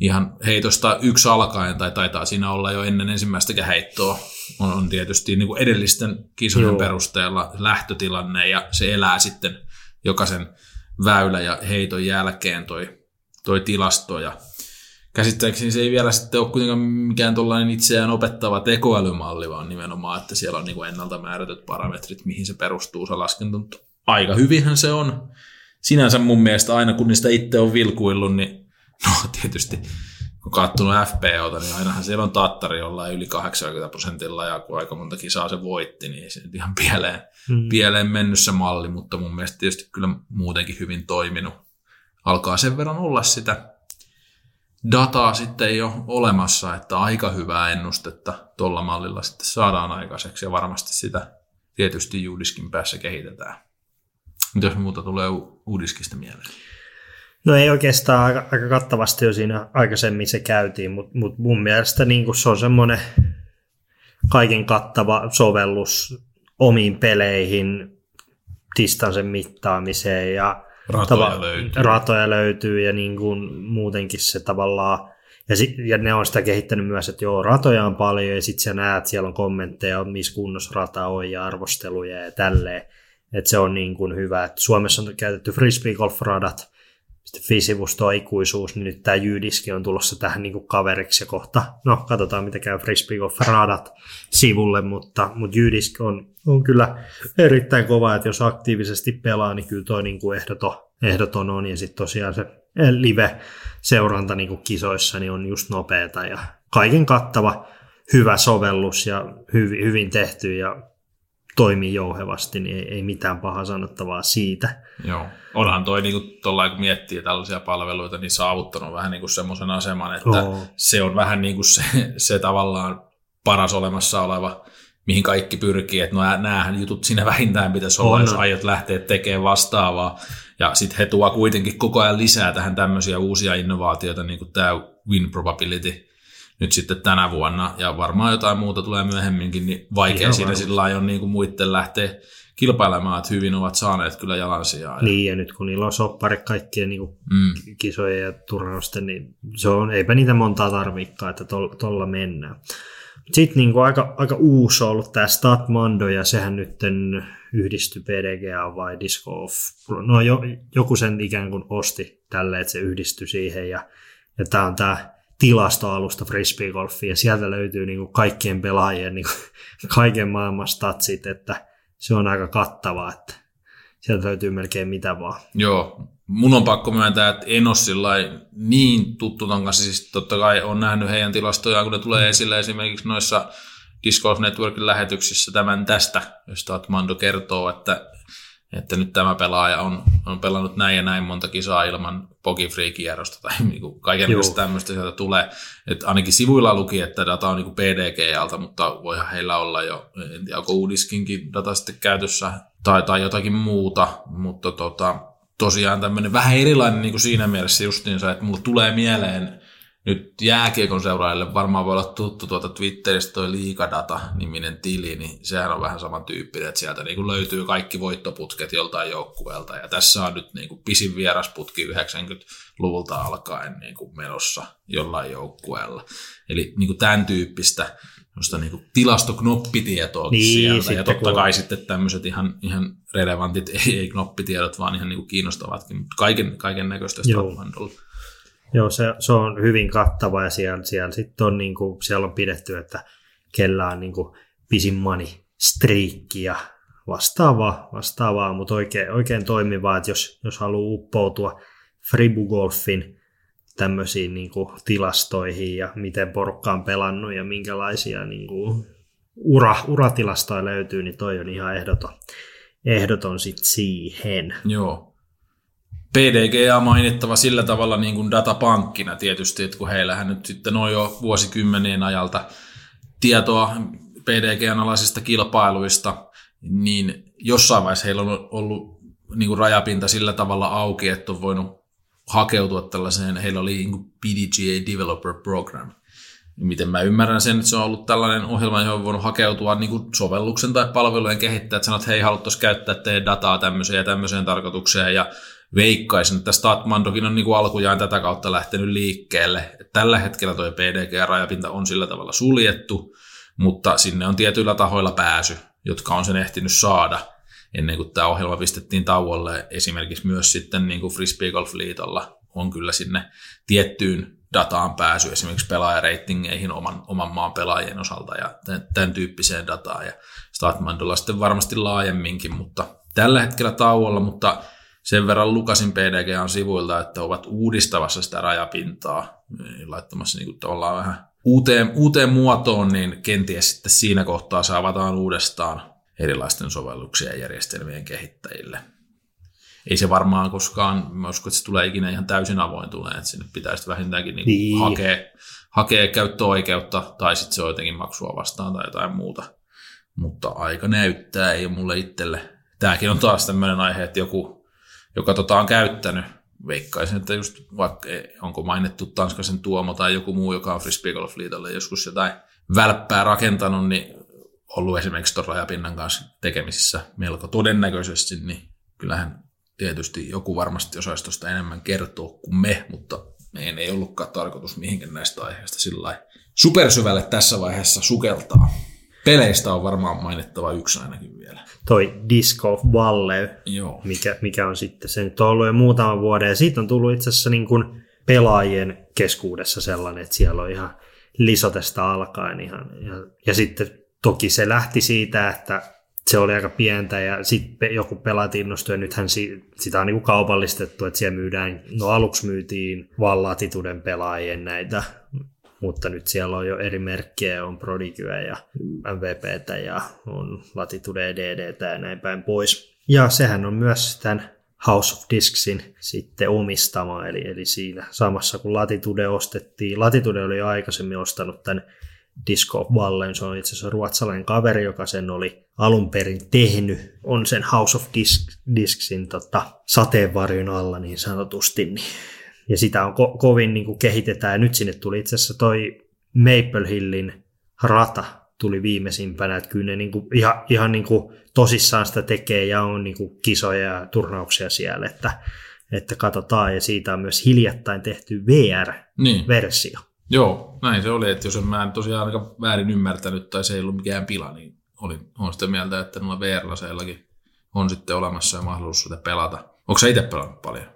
ihan heitosta yksi alkaen, tai taitaa siinä olla jo ennen ensimmäistäkään heittoa, on, on tietysti niin kuin edellisten kisojen Joo. perusteella lähtötilanne, ja se elää sitten jokaisen väylä ja heiton jälkeen toi, toi tilasto, ja käsittääkseni se ei vielä sitten ole kuitenkaan mikään tuollainen itseään opettava tekoälymalli, vaan nimenomaan, että siellä on niin kuin ennalta määrätyt parametrit, mihin se perustuu se laskenta, mutta aika hyvinhän se on. Sinänsä mun mielestä aina kun niistä itse on vilkuillut, niin no tietysti kun katsonut FPOta, niin ainahan siellä on Tattari jollain yli 80 prosentilla ja kun aika monta kisaa se voitti, niin se nyt ihan pieleen, hmm. pieleen mennyt se malli, mutta mun mielestä tietysti kyllä muutenkin hyvin toiminut. Alkaa sen verran olla sitä dataa sitten ei ole olemassa, että aika hyvää ennustetta tuolla mallilla sitten saadaan aikaiseksi ja varmasti sitä tietysti Juudiskin päässä kehitetään. Mitäs muuta tulee Uudiskista mieleen? No ei oikeastaan aika, aika kattavasti jo siinä aikaisemmin se käytiin, mutta mut mun mielestä niin se on semmoinen kaiken kattava sovellus omiin peleihin, distansen mittaamiseen ja ratoja, tava- löytyy. ratoja löytyy ja niin kuin muutenkin se tavallaan, ja, si- ja ne on sitä kehittänyt myös, että joo, ratoja on paljon ja sitten sä näet, siellä on kommentteja, missä kunnossa rata on ja arvosteluja ja tälleen. Että se on niin kuin hyvä. Et Suomessa on käytetty frisbee radat, fi-sivusto ikuisuus, niin nyt tämä Jydiski on tulossa tähän niin kuin kaveriksi ja kohta, no katsotaan mitä käy Frisbee Golf radat sivulle, mutta, mutta Jydisk on, on kyllä erittäin kova, että jos aktiivisesti pelaa, niin kyllä toi niin kuin ehdoton, ehdoton on, ja sitten tosiaan se live-seuranta niin kuin kisoissa niin on just nopeata ja kaiken kattava hyvä sovellus ja hyvin, hyvin tehty ja toimii jouhevasti, niin ei, ei mitään pahaa sanottavaa siitä. Joo. Onhan toi, niin kuin, tollain, kun miettii tällaisia palveluita, niin saavuttanut vähän niin kuin semmoisen aseman, että oh. se on vähän niin kuin se, se tavallaan paras olemassa oleva, mihin kaikki pyrkii, että no näähän jutut siinä vähintään pitäisi olla, on. jos aiot lähteä tekemään vastaavaa. Ja sitten he tuovat kuitenkin koko ajan lisää tähän tämmöisiä uusia innovaatioita, niin kuin tämä win probability, nyt sitten tänä vuonna, ja varmaan jotain muuta tulee myöhemminkin, niin vaikea Ihan siinä sillä on niin kuin muiden lähteä kilpailemaan, että hyvin ovat saaneet kyllä jalansijaa. Niin, ja nyt kun niillä on soppari kaikkien niin mm. kisojen ja turnausten, niin se on, eipä niitä montaa tarvikkaa, että tuolla mennään. Sitten niin kuin aika, aika uusi on ollut tämä Statmando, ja sehän nyt yhdistyi PDGA vai Disco of... No jo, joku sen ikään kuin osti tälle, että se yhdistyi siihen, ja, ja tämä on tämä tilastoalusta frisbeegolfia, ja sieltä löytyy niin kuin kaikkien pelaajien niin kuin, <laughs> kaiken maailman statsit, että se on aika kattava, että sieltä löytyy melkein mitä vaan. Joo, mun on pakko myöntää, että en ole niin tuttu ton kanssa, siis totta kai on nähnyt heidän tilastojaan, kun ne tulee mm. esille esimerkiksi noissa Disc Golf Networkin lähetyksissä tämän tästä, josta Mando kertoo, että että nyt tämä pelaaja on, on pelannut näin ja näin monta kisaa ilman pogifree-kierrosta tai <laughs> niinku kaikenlaista tämmöistä sieltä tulee. Et ainakin sivuilla luki, että data on niinku PDG-alta, mutta voihan heillä olla jo, en tiedä onko uudiskinkin data sitten käytössä tai, tai jotakin muuta, mutta tota, tosiaan tämmöinen vähän erilainen niin kuin siinä mielessä justiinsa, että mulle tulee mieleen nyt jääkiekon seuraajille varmaan voi olla tuttu tuota Twitteristä toi Liikadata-niminen tili, niin sehän on vähän samantyyppinen, että sieltä niin kuin löytyy kaikki voittoputket joltain joukkueelta, ja tässä on nyt niin kuin pisin vierasputki 90-luvulta alkaen niin kuin menossa jollain joukkueella. Eli niin kuin tämän tyyppistä niin kuin tilastoknoppitietoa niin, sieltä, ja totta kai sitten tämmöiset ihan, ihan relevantit, ei, ei knoppitiedot, vaan ihan niin kuin kiinnostavatkin, mutta kaiken, kaiken näköistä Strongmandolla. Joo, se, se on hyvin kattava ja siellä, siellä, sit on, niin kuin, siellä on pidetty, että kellä on niin kuin, pisin money striikki ja vastaavaa, vastaavaa mutta oikein, oikein toimivaa, että jos, jos haluaa uppoutua Fribugolfin tämmöisiin niin kuin, tilastoihin ja miten porukka on pelannut ja minkälaisia niin kuin, ura, uratilastoja löytyy, niin toi on ihan ehdoton, ehdoton sit siihen. Joo. PDGA mainittava sillä tavalla niin kuin datapankkina tietysti, että kun heillähän nyt sitten on jo vuosikymmenien ajalta tietoa PDGn alaisista kilpailuista, niin jossain vaiheessa heillä on ollut niin kuin rajapinta sillä tavalla auki, että on voinut hakeutua tällaiseen, heillä oli niin kuin PDGA Developer Program. Miten mä ymmärrän sen, että se on ollut tällainen ohjelma, johon on voinut hakeutua niin kuin sovelluksen tai palvelujen kehittäjät, sanot, että hei, haluttaisiin käyttää teidän dataa tämmöiseen ja tämmöiseen tarkoitukseen, ja veikkaisin, että Statmandokin on niin kuin alkujaan tätä kautta lähtenyt liikkeelle. Tällä hetkellä tuo PDG-rajapinta on sillä tavalla suljettu, mutta sinne on tietyillä tahoilla pääsy, jotka on sen ehtinyt saada ennen kuin tämä ohjelma pistettiin tauolle. Esimerkiksi myös sitten niin kuin Frisbee Golf Liitolla on kyllä sinne tiettyyn dataan pääsy, esimerkiksi pelaajareitingeihin oman, oman maan pelaajien osalta ja tämän, tyyppiseen dataan. Ja Statmandolla sitten varmasti laajemminkin, mutta tällä hetkellä tauolla, mutta sen verran lukasin PDGn sivuilta, että ovat uudistavassa sitä rajapintaa, niin laittamassa niin kuin tavallaan vähän uuteen, uuteen muotoon, niin kenties sitten siinä kohtaa saavataan uudestaan erilaisten sovelluksien ja järjestelmien kehittäjille. Ei se varmaan koskaan, mä uskon, että se tulee ikinä ihan täysin avoin tulee, että sinne pitäisi vähintäänkin niin niin. hakea, hakea käyttöoikeutta tai sitten se on jotenkin maksua vastaan tai jotain muuta. Mutta aika näyttää, ei ole mulle itselle. Tämäkin on taas tämmöinen aihe, että joku, joka tota on käyttänyt, veikkaisin, että just vaikka onko mainittu Tanskasen Tuomo tai joku muu, joka on Frisbee Golf Liitolle joskus jotain välppää rakentanut, niin ollut esimerkiksi tuon rajapinnan kanssa tekemisissä melko todennäköisesti, niin kyllähän tietysti joku varmasti osaisi tuosta enemmän kertoa kuin me, mutta meidän ei ollutkaan tarkoitus mihinkään näistä aiheista sillä supersyvälle tässä vaiheessa sukeltaa. Peleistä on varmaan mainittava yksi ainakin vielä. Toi Disc of Valle, Joo. Mikä, mikä on sitten se nyt on ollut jo muutama vuoden, ja siitä on tullut itse asiassa niin kuin pelaajien keskuudessa sellainen, että siellä on ihan lisotesta alkaen ihan, ja, ja sitten toki se lähti siitä, että se oli aika pientä ja sitten joku pelaat innostui ja nythän sitä on niin kaupallistettu, että siellä myydään, no aluksi myytiin vaan latituden pelaajien näitä mutta nyt siellä on jo eri merkkejä, on Prodigyä ja MVPtä ja on Latitude EDDtä ja näin päin pois. Ja sehän on myös tämän House of Disksin sitten omistama, eli, eli siinä samassa kun Latitude ostettiin. Latitude oli aikaisemmin ostanut tämän Disco of Wallen, se on itse asiassa ruotsalainen kaveri, joka sen oli alun perin tehnyt, on sen House of Disk, Disksin tota, sateenvarjon alla niin sanotusti, niin ja sitä on ko- kovin niin kuin kehitetään. Ja nyt sinne tuli itse asiassa toi Maple Hillin rata tuli viimeisimpänä, että kyllä ne niin kuin ihan, ihan niin kuin tosissaan sitä tekee ja on niin kuin kisoja ja turnauksia siellä, että, että katsotaan. Ja siitä on myös hiljattain tehty VR-versio. Niin. Joo, näin se oli, että jos en mä tosiaan aika väärin ymmärtänyt tai se ei ollut mikään pila, niin olin, olen sitä mieltä, että noilla VR-laseillakin on sitten olemassa ja mahdollisuus sitä pelata. Onko sä itse pelannut paljon?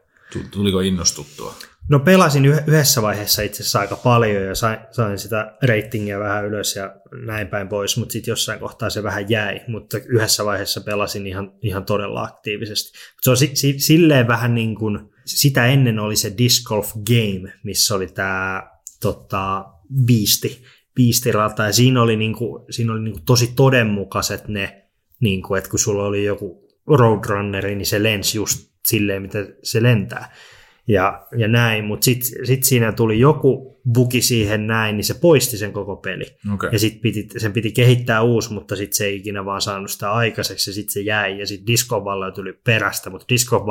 Tuliko innostuttua? No pelasin yhdessä vaiheessa itse asiassa aika paljon ja sain, sain sitä ratingia vähän ylös ja näin päin pois, mutta sitten jossain kohtaa se vähän jäi, mutta yhdessä vaiheessa pelasin ihan, ihan todella aktiivisesti. Se on si, si, silleen vähän niin kuin, sitä ennen oli se Disc Golf Game, missä oli tämä tota, biisti, biistirata ja siinä oli, niin kuin, siinä oli niin kuin tosi todenmukaiset ne, niin kuin, että kun sulla oli joku Roadrunneri, niin se lensi just silleen, mitä se lentää. Ja, ja näin, mutta sitten sit siinä tuli joku bugi siihen näin, niin se poisti sen koko peli. Okay. Ja sitten piti, sen piti kehittää uusi, mutta sitten se ei ikinä vaan saanut sitä aikaiseksi ja sitten se jäi. Ja sitten Disco tuli perästä, mutta Disco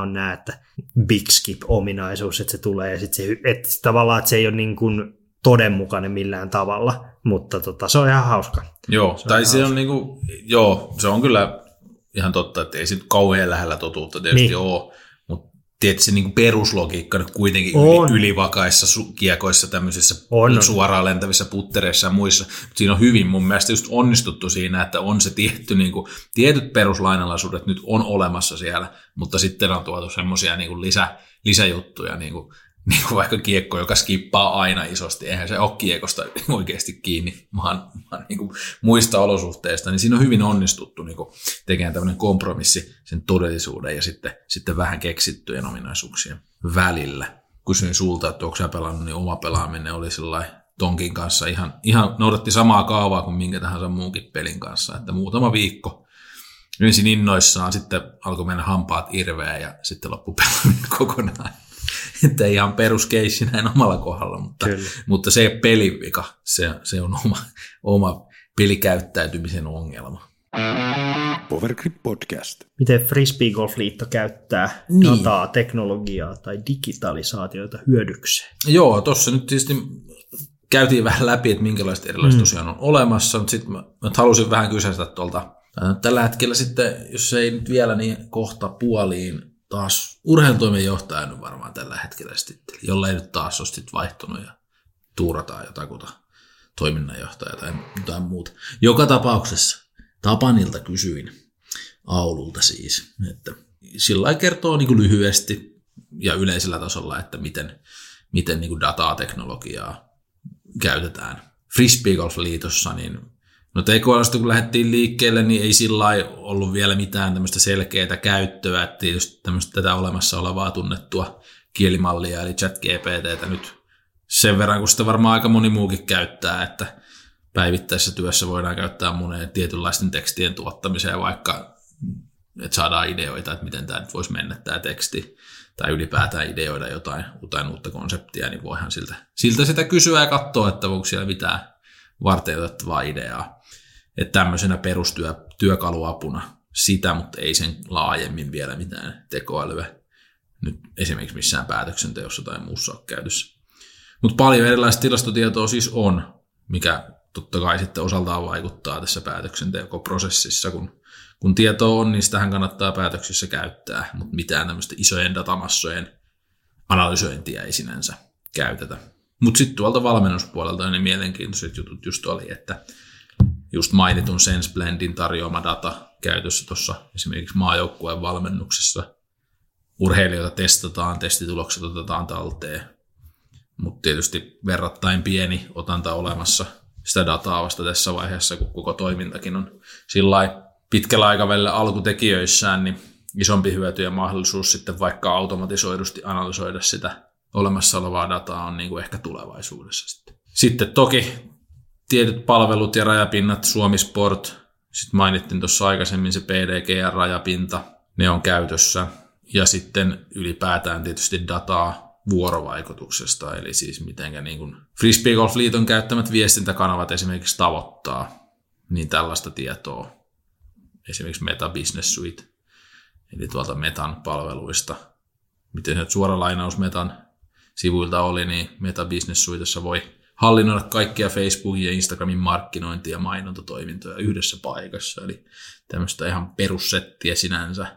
on näe, että big skip-ominaisuus, että se tulee ja sitten se, että tavallaan että se ei ole niin kuin todenmukainen millään tavalla, mutta tota, se on ihan hauska. Joo, se tai se hauska. on niinku, joo, se on kyllä ihan totta, että ei se kauhean lähellä totuutta tietysti niin. ole, mutta tietysti niin kuin peruslogiikka nyt kuitenkin on. yli, ylivakaissa su- kiekoissa, tämmöisissä on, suoraan lentävissä puttereissa ja muissa, mutta siinä on hyvin mun mielestä just onnistuttu siinä, että on se tietty, niin kuin, tietyt peruslainalaisuudet nyt on olemassa siellä, mutta sitten on tuotu semmoisia niin lisä, lisäjuttuja, niin kuin <laughs> niin kuin vaikka kiekko, joka skippaa aina isosti, eihän se ole kiekosta <laughs> oikeasti kiinni, vaan, vaan niin kuin muista olosuhteista, niin siinä on hyvin onnistuttu niin kuin tekemään tämmöinen kompromissi sen todellisuuden ja sitten, sitten vähän keksittyjen ominaisuuksien välillä. Kysyin sulta, että onko sä pelannut, niin oma pelaaminen oli sellainen tonkin kanssa ihan, ihan noudatti samaa kaavaa kuin minkä tahansa muunkin pelin kanssa, että muutama viikko ensin innoissaan, sitten alkoi mennä hampaat irveä ja sitten loppu <laughs> kokonaan. <laughs> että ihan peruskeissi näin omalla kohdalla, mutta, mutta se pelivika, se, se on oma, oma pelikäyttäytymisen ongelma. Powergrip Podcast. Miten Frisbee Golf Liitto käyttää niin. dataa, teknologiaa tai digitalisaatioita hyödykseen? Joo, tuossa nyt tietysti käytiin vähän läpi, että minkälaiset erilaiset mm. tosiaan on olemassa, mutta sitten mä, mä halusin vähän kysästä tuolta tällä hetkellä sitten, jos ei nyt vielä, niin kohta puoliin taas urheilutoimenjohtaja on varmaan tällä hetkellä sitten, jolla ei nyt taas ole sitten vaihtunut ja tuurataan jotakuta toiminnanjohtaja tai jotain muuta. Joka tapauksessa Tapanilta kysyin, Aululta siis, että sillä kertoo niin kuin lyhyesti ja yleisellä tasolla, että miten, miten niin kuin dataa-teknologiaa käytetään. Frisbee Golf Liitossa, niin no TKLista kun lähdettiin liikkeelle, niin ei sillä ollut vielä mitään tämmöistä selkeää käyttöä, että tietysti tämmöistä tätä olemassa olevaa tunnettua kielimallia, eli chat GPTtä nyt sen verran, kun sitä varmaan aika moni muukin käyttää, että päivittäisessä työssä voidaan käyttää moneen tietynlaisten tekstien tuottamiseen, vaikka että saadaan ideoita, että miten tämä nyt voisi mennä tämä teksti, tai ylipäätään ideoida jotain, jotain uutta konseptia, niin voihan siltä, siltä sitä kysyä ja katsoa, että onko siellä mitään varteutettavaa ideaa. Että tämmöisenä perustyökaluapuna sitä, mutta ei sen laajemmin vielä mitään tekoälyä nyt esimerkiksi missään päätöksenteossa tai muussa ole käytössä. Mutta paljon erilaista tilastotietoa siis on, mikä totta kai sitten osaltaan vaikuttaa tässä päätöksentekoprosessissa, kun, kun tietoa on, niin sitähän kannattaa päätöksissä käyttää, mutta mitään tämmöistä isojen datamassojen analysointia ei sinänsä käytetä. Mutta sitten tuolta valmennuspuolelta ne mielenkiintoiset jutut just oli, että just mainitun SenseBlendin tarjoama data käytössä tuossa esimerkiksi maajoukkueen valmennuksessa. Urheilijoita testataan, testitulokset otetaan talteen, mutta tietysti verrattain pieni otanta olemassa – sitä dataa vasta tässä vaiheessa, kun koko toimintakin on sillä pitkällä aikavälillä alkutekijöissään, niin isompi hyöty ja mahdollisuus sitten vaikka automatisoidusti analysoida sitä olemassa olevaa dataa on niin kuin ehkä tulevaisuudessa sitten. Sitten toki tietyt palvelut ja rajapinnat, Suomi Sport, sitten mainittiin tuossa aikaisemmin se PDG-rajapinta, ne on käytössä. Ja sitten ylipäätään tietysti dataa vuorovaikutuksesta, eli siis miten niin kuin Frisbee Golf Liiton käyttämät viestintäkanavat esimerkiksi tavoittaa, niin tällaista tietoa, esimerkiksi Meta Business Suite, eli tuolta Metan palveluista, miten se suora lainaus Metan sivuilta oli, niin Meta Business Suitessa voi hallinnoida kaikkia Facebookin ja Instagramin markkinointi- ja mainontatoimintoja yhdessä paikassa, eli tämmöistä ihan perussettiä sinänsä,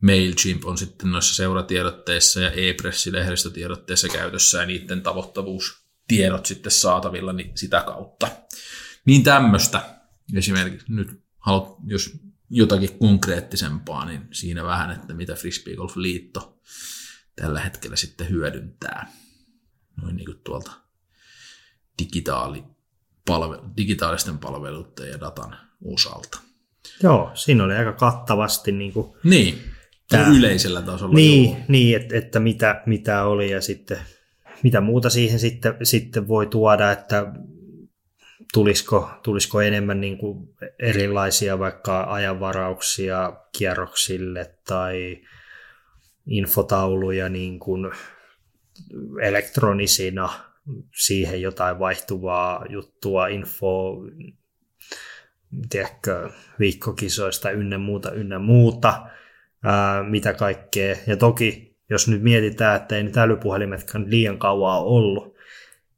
MailChimp on sitten noissa seuratiedotteissa ja e-pressi-lehdistötiedotteissa käytössä ja niiden tavoittavuustiedot sitten saatavilla niin sitä kautta. Niin tämmöistä esimerkiksi nyt haluat, jos jotakin konkreettisempaa, niin siinä vähän, että mitä Frisbee Golf Liitto tällä hetkellä sitten hyödyntää. Noin niin kuin tuolta digitaali palve, digitaalisten palveluiden ja datan osalta. Joo, siinä oli aika kattavasti niin kuin niin Tämä, yleisellä tasolla. Niin, niin että, että mitä, mitä oli ja sitten mitä muuta siihen sitten, sitten voi tuoda, että tulisiko, tulisiko enemmän niin kuin erilaisia vaikka ajanvarauksia kierroksille tai infotauluja niin kuin elektronisina, siihen jotain vaihtuvaa juttua, info, tiedätkö, viikkokisoista ynnä muuta, ynnä muuta ää, mitä kaikkea. Ja toki, jos nyt mietitään, että ei nyt älypuhelimetkaan liian kauan ole ollut,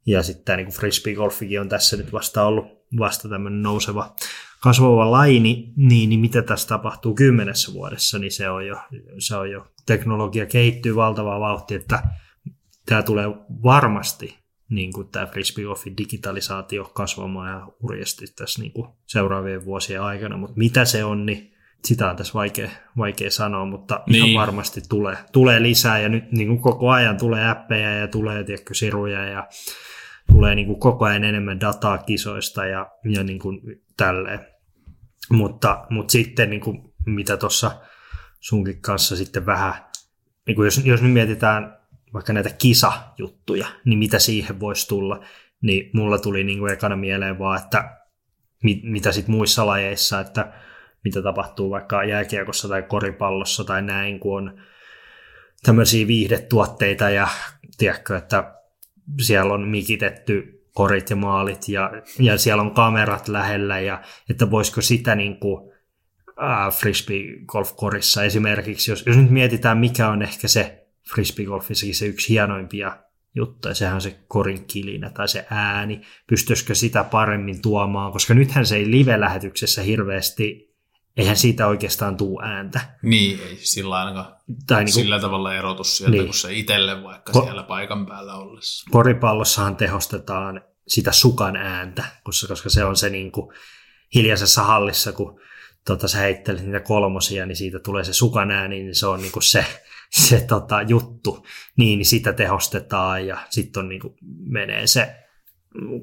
ja sitten tämä niin frisbee golfikin on tässä nyt vasta ollut vasta tämmöinen nouseva kasvava laini, niin, niin mitä tässä tapahtuu kymmenessä vuodessa, niin se on jo, se on jo teknologia kehittyy valtavaa vauhtia, että tämä tulee varmasti niin kuin tämä frisbee golfin digitalisaatio kasvamaan ja hurjasti tässä niin kuin seuraavien vuosien aikana, mutta mitä se on, niin sitä on tässä vaikea, vaikea sanoa, mutta niin. ihan varmasti tulee, tulee lisää ja nyt niin kuin koko ajan tulee appeja ja tulee tiedätkö, siruja ja tulee niin kuin koko ajan enemmän dataa kisoista ja, ja niin kuin tälleen. Mutta, mutta sitten niin kuin, mitä tuossa sunkin kanssa sitten vähän, niin kuin jos, jos nyt mietitään vaikka näitä kisajuttuja, niin mitä siihen voisi tulla, niin mulla tuli niin kuin ekana mieleen vaan, että mit, mitä sitten muissa lajeissa, että mitä tapahtuu vaikka jääkiekossa tai koripallossa tai näin, kun on tämmöisiä viihdetuotteita ja tiedätkö, että siellä on mikitetty korit ja maalit ja, ja siellä on kamerat lähellä ja että voisiko sitä niin kuin, frisbee-golf-korissa esimerkiksi, jos, jos nyt mietitään mikä on ehkä se frisbee-golfissakin se yksi hienoimpia juttuja, sehän on se korin kilinä tai se ääni, pystyisikö sitä paremmin tuomaan, koska nythän se ei live-lähetyksessä hirveästi eihän siitä oikeastaan tuu ääntä. Niin, ei sillä ainakaan tai niin kuin, sillä tavalla erotus sieltä, niin. kun se itselle vaikka Ko- siellä paikan päällä ollessa. Koripallossahan tehostetaan sitä sukan ääntä, koska, koska se on se niin kuin hiljaisessa hallissa, kun tota, sä heittelet niitä kolmosia, niin siitä tulee se sukan ääni, niin se on niin kuin se, <laughs> se tota, juttu. Niin, sitä tehostetaan ja sitten on niin kuin, menee se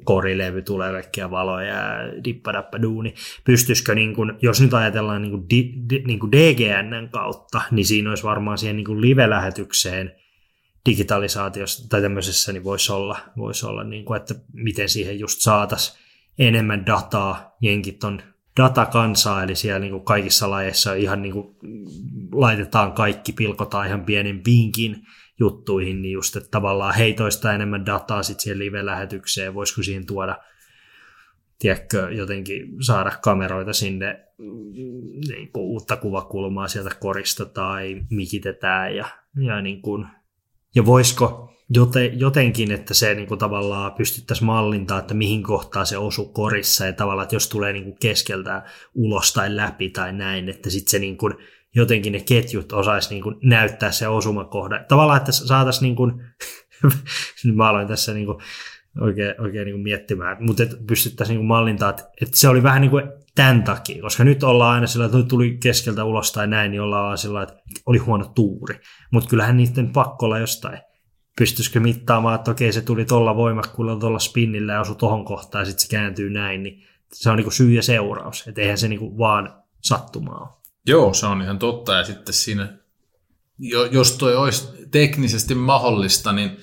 korilevy, tulee kaikkia valoja ja dippadappa duuni. Pystyisikö, niin kun, jos nyt ajatellaan niin kuin di, di, niin kuin DGNn kautta, niin siinä olisi varmaan siihen niin live-lähetykseen digitalisaatiossa tai tämmöisessä, niin voisi olla, voisi olla niin kuin, että miten siihen just saataisiin enemmän dataa. Jenkit on datakansaa, eli siellä niin kuin kaikissa lajeissa ihan niin kuin laitetaan kaikki, pilkotaan ihan pienen vinkin juttuihin, niin just, että tavallaan heitoista enemmän dataa sitten siihen live-lähetykseen, voisiko siihen tuoda tiedätkö, jotenkin saada kameroita sinne niin kuin uutta kuvakulmaa sieltä korista tai mikitetään ja, ja, niin kuin, ja voisiko jotenkin, että se niin kuin tavallaan pystyttäisiin mallintaa, että mihin kohtaa se osuu korissa ja tavallaan, että jos tulee niin kuin keskeltä ulos tai läpi tai näin, että sitten se niin kuin jotenkin ne ketjut osaisi niin kuin näyttää se osumakohda. Tavallaan, että saataisiin, niin kuin, <laughs> mä aloin tässä niin kuin oikein, oikein niin kuin miettimään, mutta että pystyttäisiin niin mallintaa, että, että se oli vähän niin kuin tämän takia, koska nyt ollaan aina sillä, että tuli keskeltä ulos tai näin, niin ollaan sillä, että oli huono tuuri. Mutta kyllähän niiden pakko olla jostain. Pystyisikö mittaamaan, että okei, se tuli tuolla voimakkuudella, tuolla spinnillä ja osui tuohon kohtaan ja sitten se kääntyy näin, niin se on niin kuin syy ja seuraus. Että eihän se niin kuin vaan sattumaa ole. Joo, se on ihan totta. Ja sitten siinä, jos toi olisi teknisesti mahdollista, niin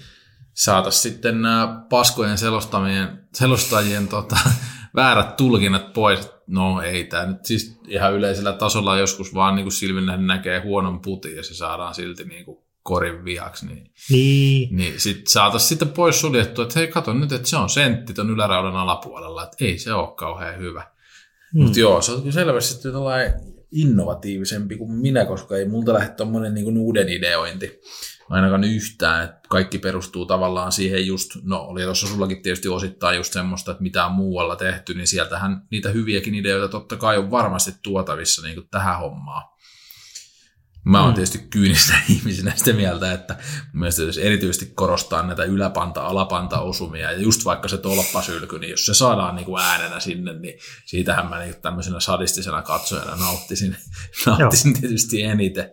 saataisiin sitten nämä paskojen selostajien, selostajien tota, <laughs> väärät tulkinnat pois. No ei tämä nyt siis ihan yleisellä tasolla joskus vaan niin kuin näkee huonon putin ja se saadaan silti niin kuin korin viaksi. Niin, niin. niin sitten saataisiin sitten pois suljettua, että hei kato nyt, että se on sentti ton yläraudan alapuolella, että ei se ole kauhean hyvä. Hmm. Mutta joo, se on selvästi tällainen innovatiivisempi kuin minä, koska ei multa lähde tuommoinen niin uuden ideointi ainakaan yhtään, että kaikki perustuu tavallaan siihen just, no oli tuossa sullakin tietysti osittain just semmoista, että mitä on muualla tehty, niin sieltähän niitä hyviäkin ideoita totta kai on varmasti tuotavissa niin kuin tähän hommaan. Mä oon mm. tietysti kyynistä <laughs> ihmisenä sitä mieltä, että mielestäni jos erityisesti korostaa näitä yläpanta-alapanta-osumia, ja just vaikka se tolppasylky, niin jos se saadaan niin kuin äänenä sinne, niin siitähän mä niin tämmöisenä sadistisena katsojana nauttisin, <laughs> nauttisin tietysti eniten.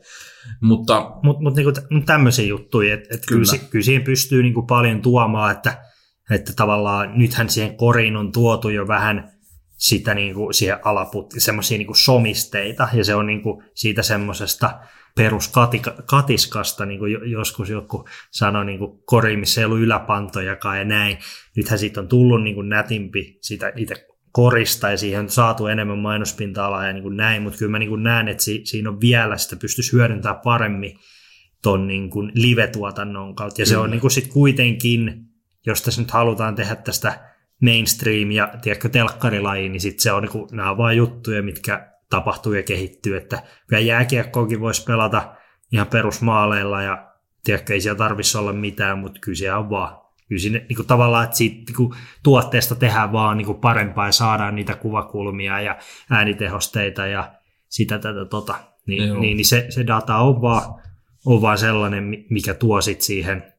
Mutta mut, mut niinku tämmöisiä juttuja, että et kyllä. Kyllä, kyllä siihen pystyy niinku paljon tuomaan, että, että tavallaan nythän siihen koriin on tuotu jo vähän sitä niinku siihen alaputti, semmoisia niinku somisteita, ja se on niinku siitä semmoisesta peruskatiskasta, niin kuin joskus joku sanoi niin kuin kori, missä ei ollut yläpantojakaan ja näin. Nythän siitä on tullut niin kuin nätimpi sitä itse korista ja siihen on saatu enemmän mainospinta-alaa ja niin kuin näin, mutta kyllä mä niin kuin näen, että si- siinä on vielä sitä pystyisi hyödyntämään paremmin ton niin kuin live-tuotannon kautta. Ja kyllä. se on niin kuin sit kuitenkin, jos tässä nyt halutaan tehdä tästä mainstream ja tiedätkö, telkkarilaji, niin sit se on, niin nämä on vain juttuja, mitkä tapahtuu ja kehittyy, että kyllä jääkiekkoakin voisi pelata ihan perusmaaleilla ja tiedätkö, ei siellä tarvitsisi olla mitään, mutta kyllä siellä on vaan. Kyllä siinä, niin kuin tavallaan, että siitä niin kuin tuotteesta tehdään vaan niin kuin parempaa ja saadaan niitä kuvakulmia ja äänitehosteita ja sitä tätä tota. Niin, niin, niin se, se data on vaan, on vaan sellainen, mikä tuo sit siihen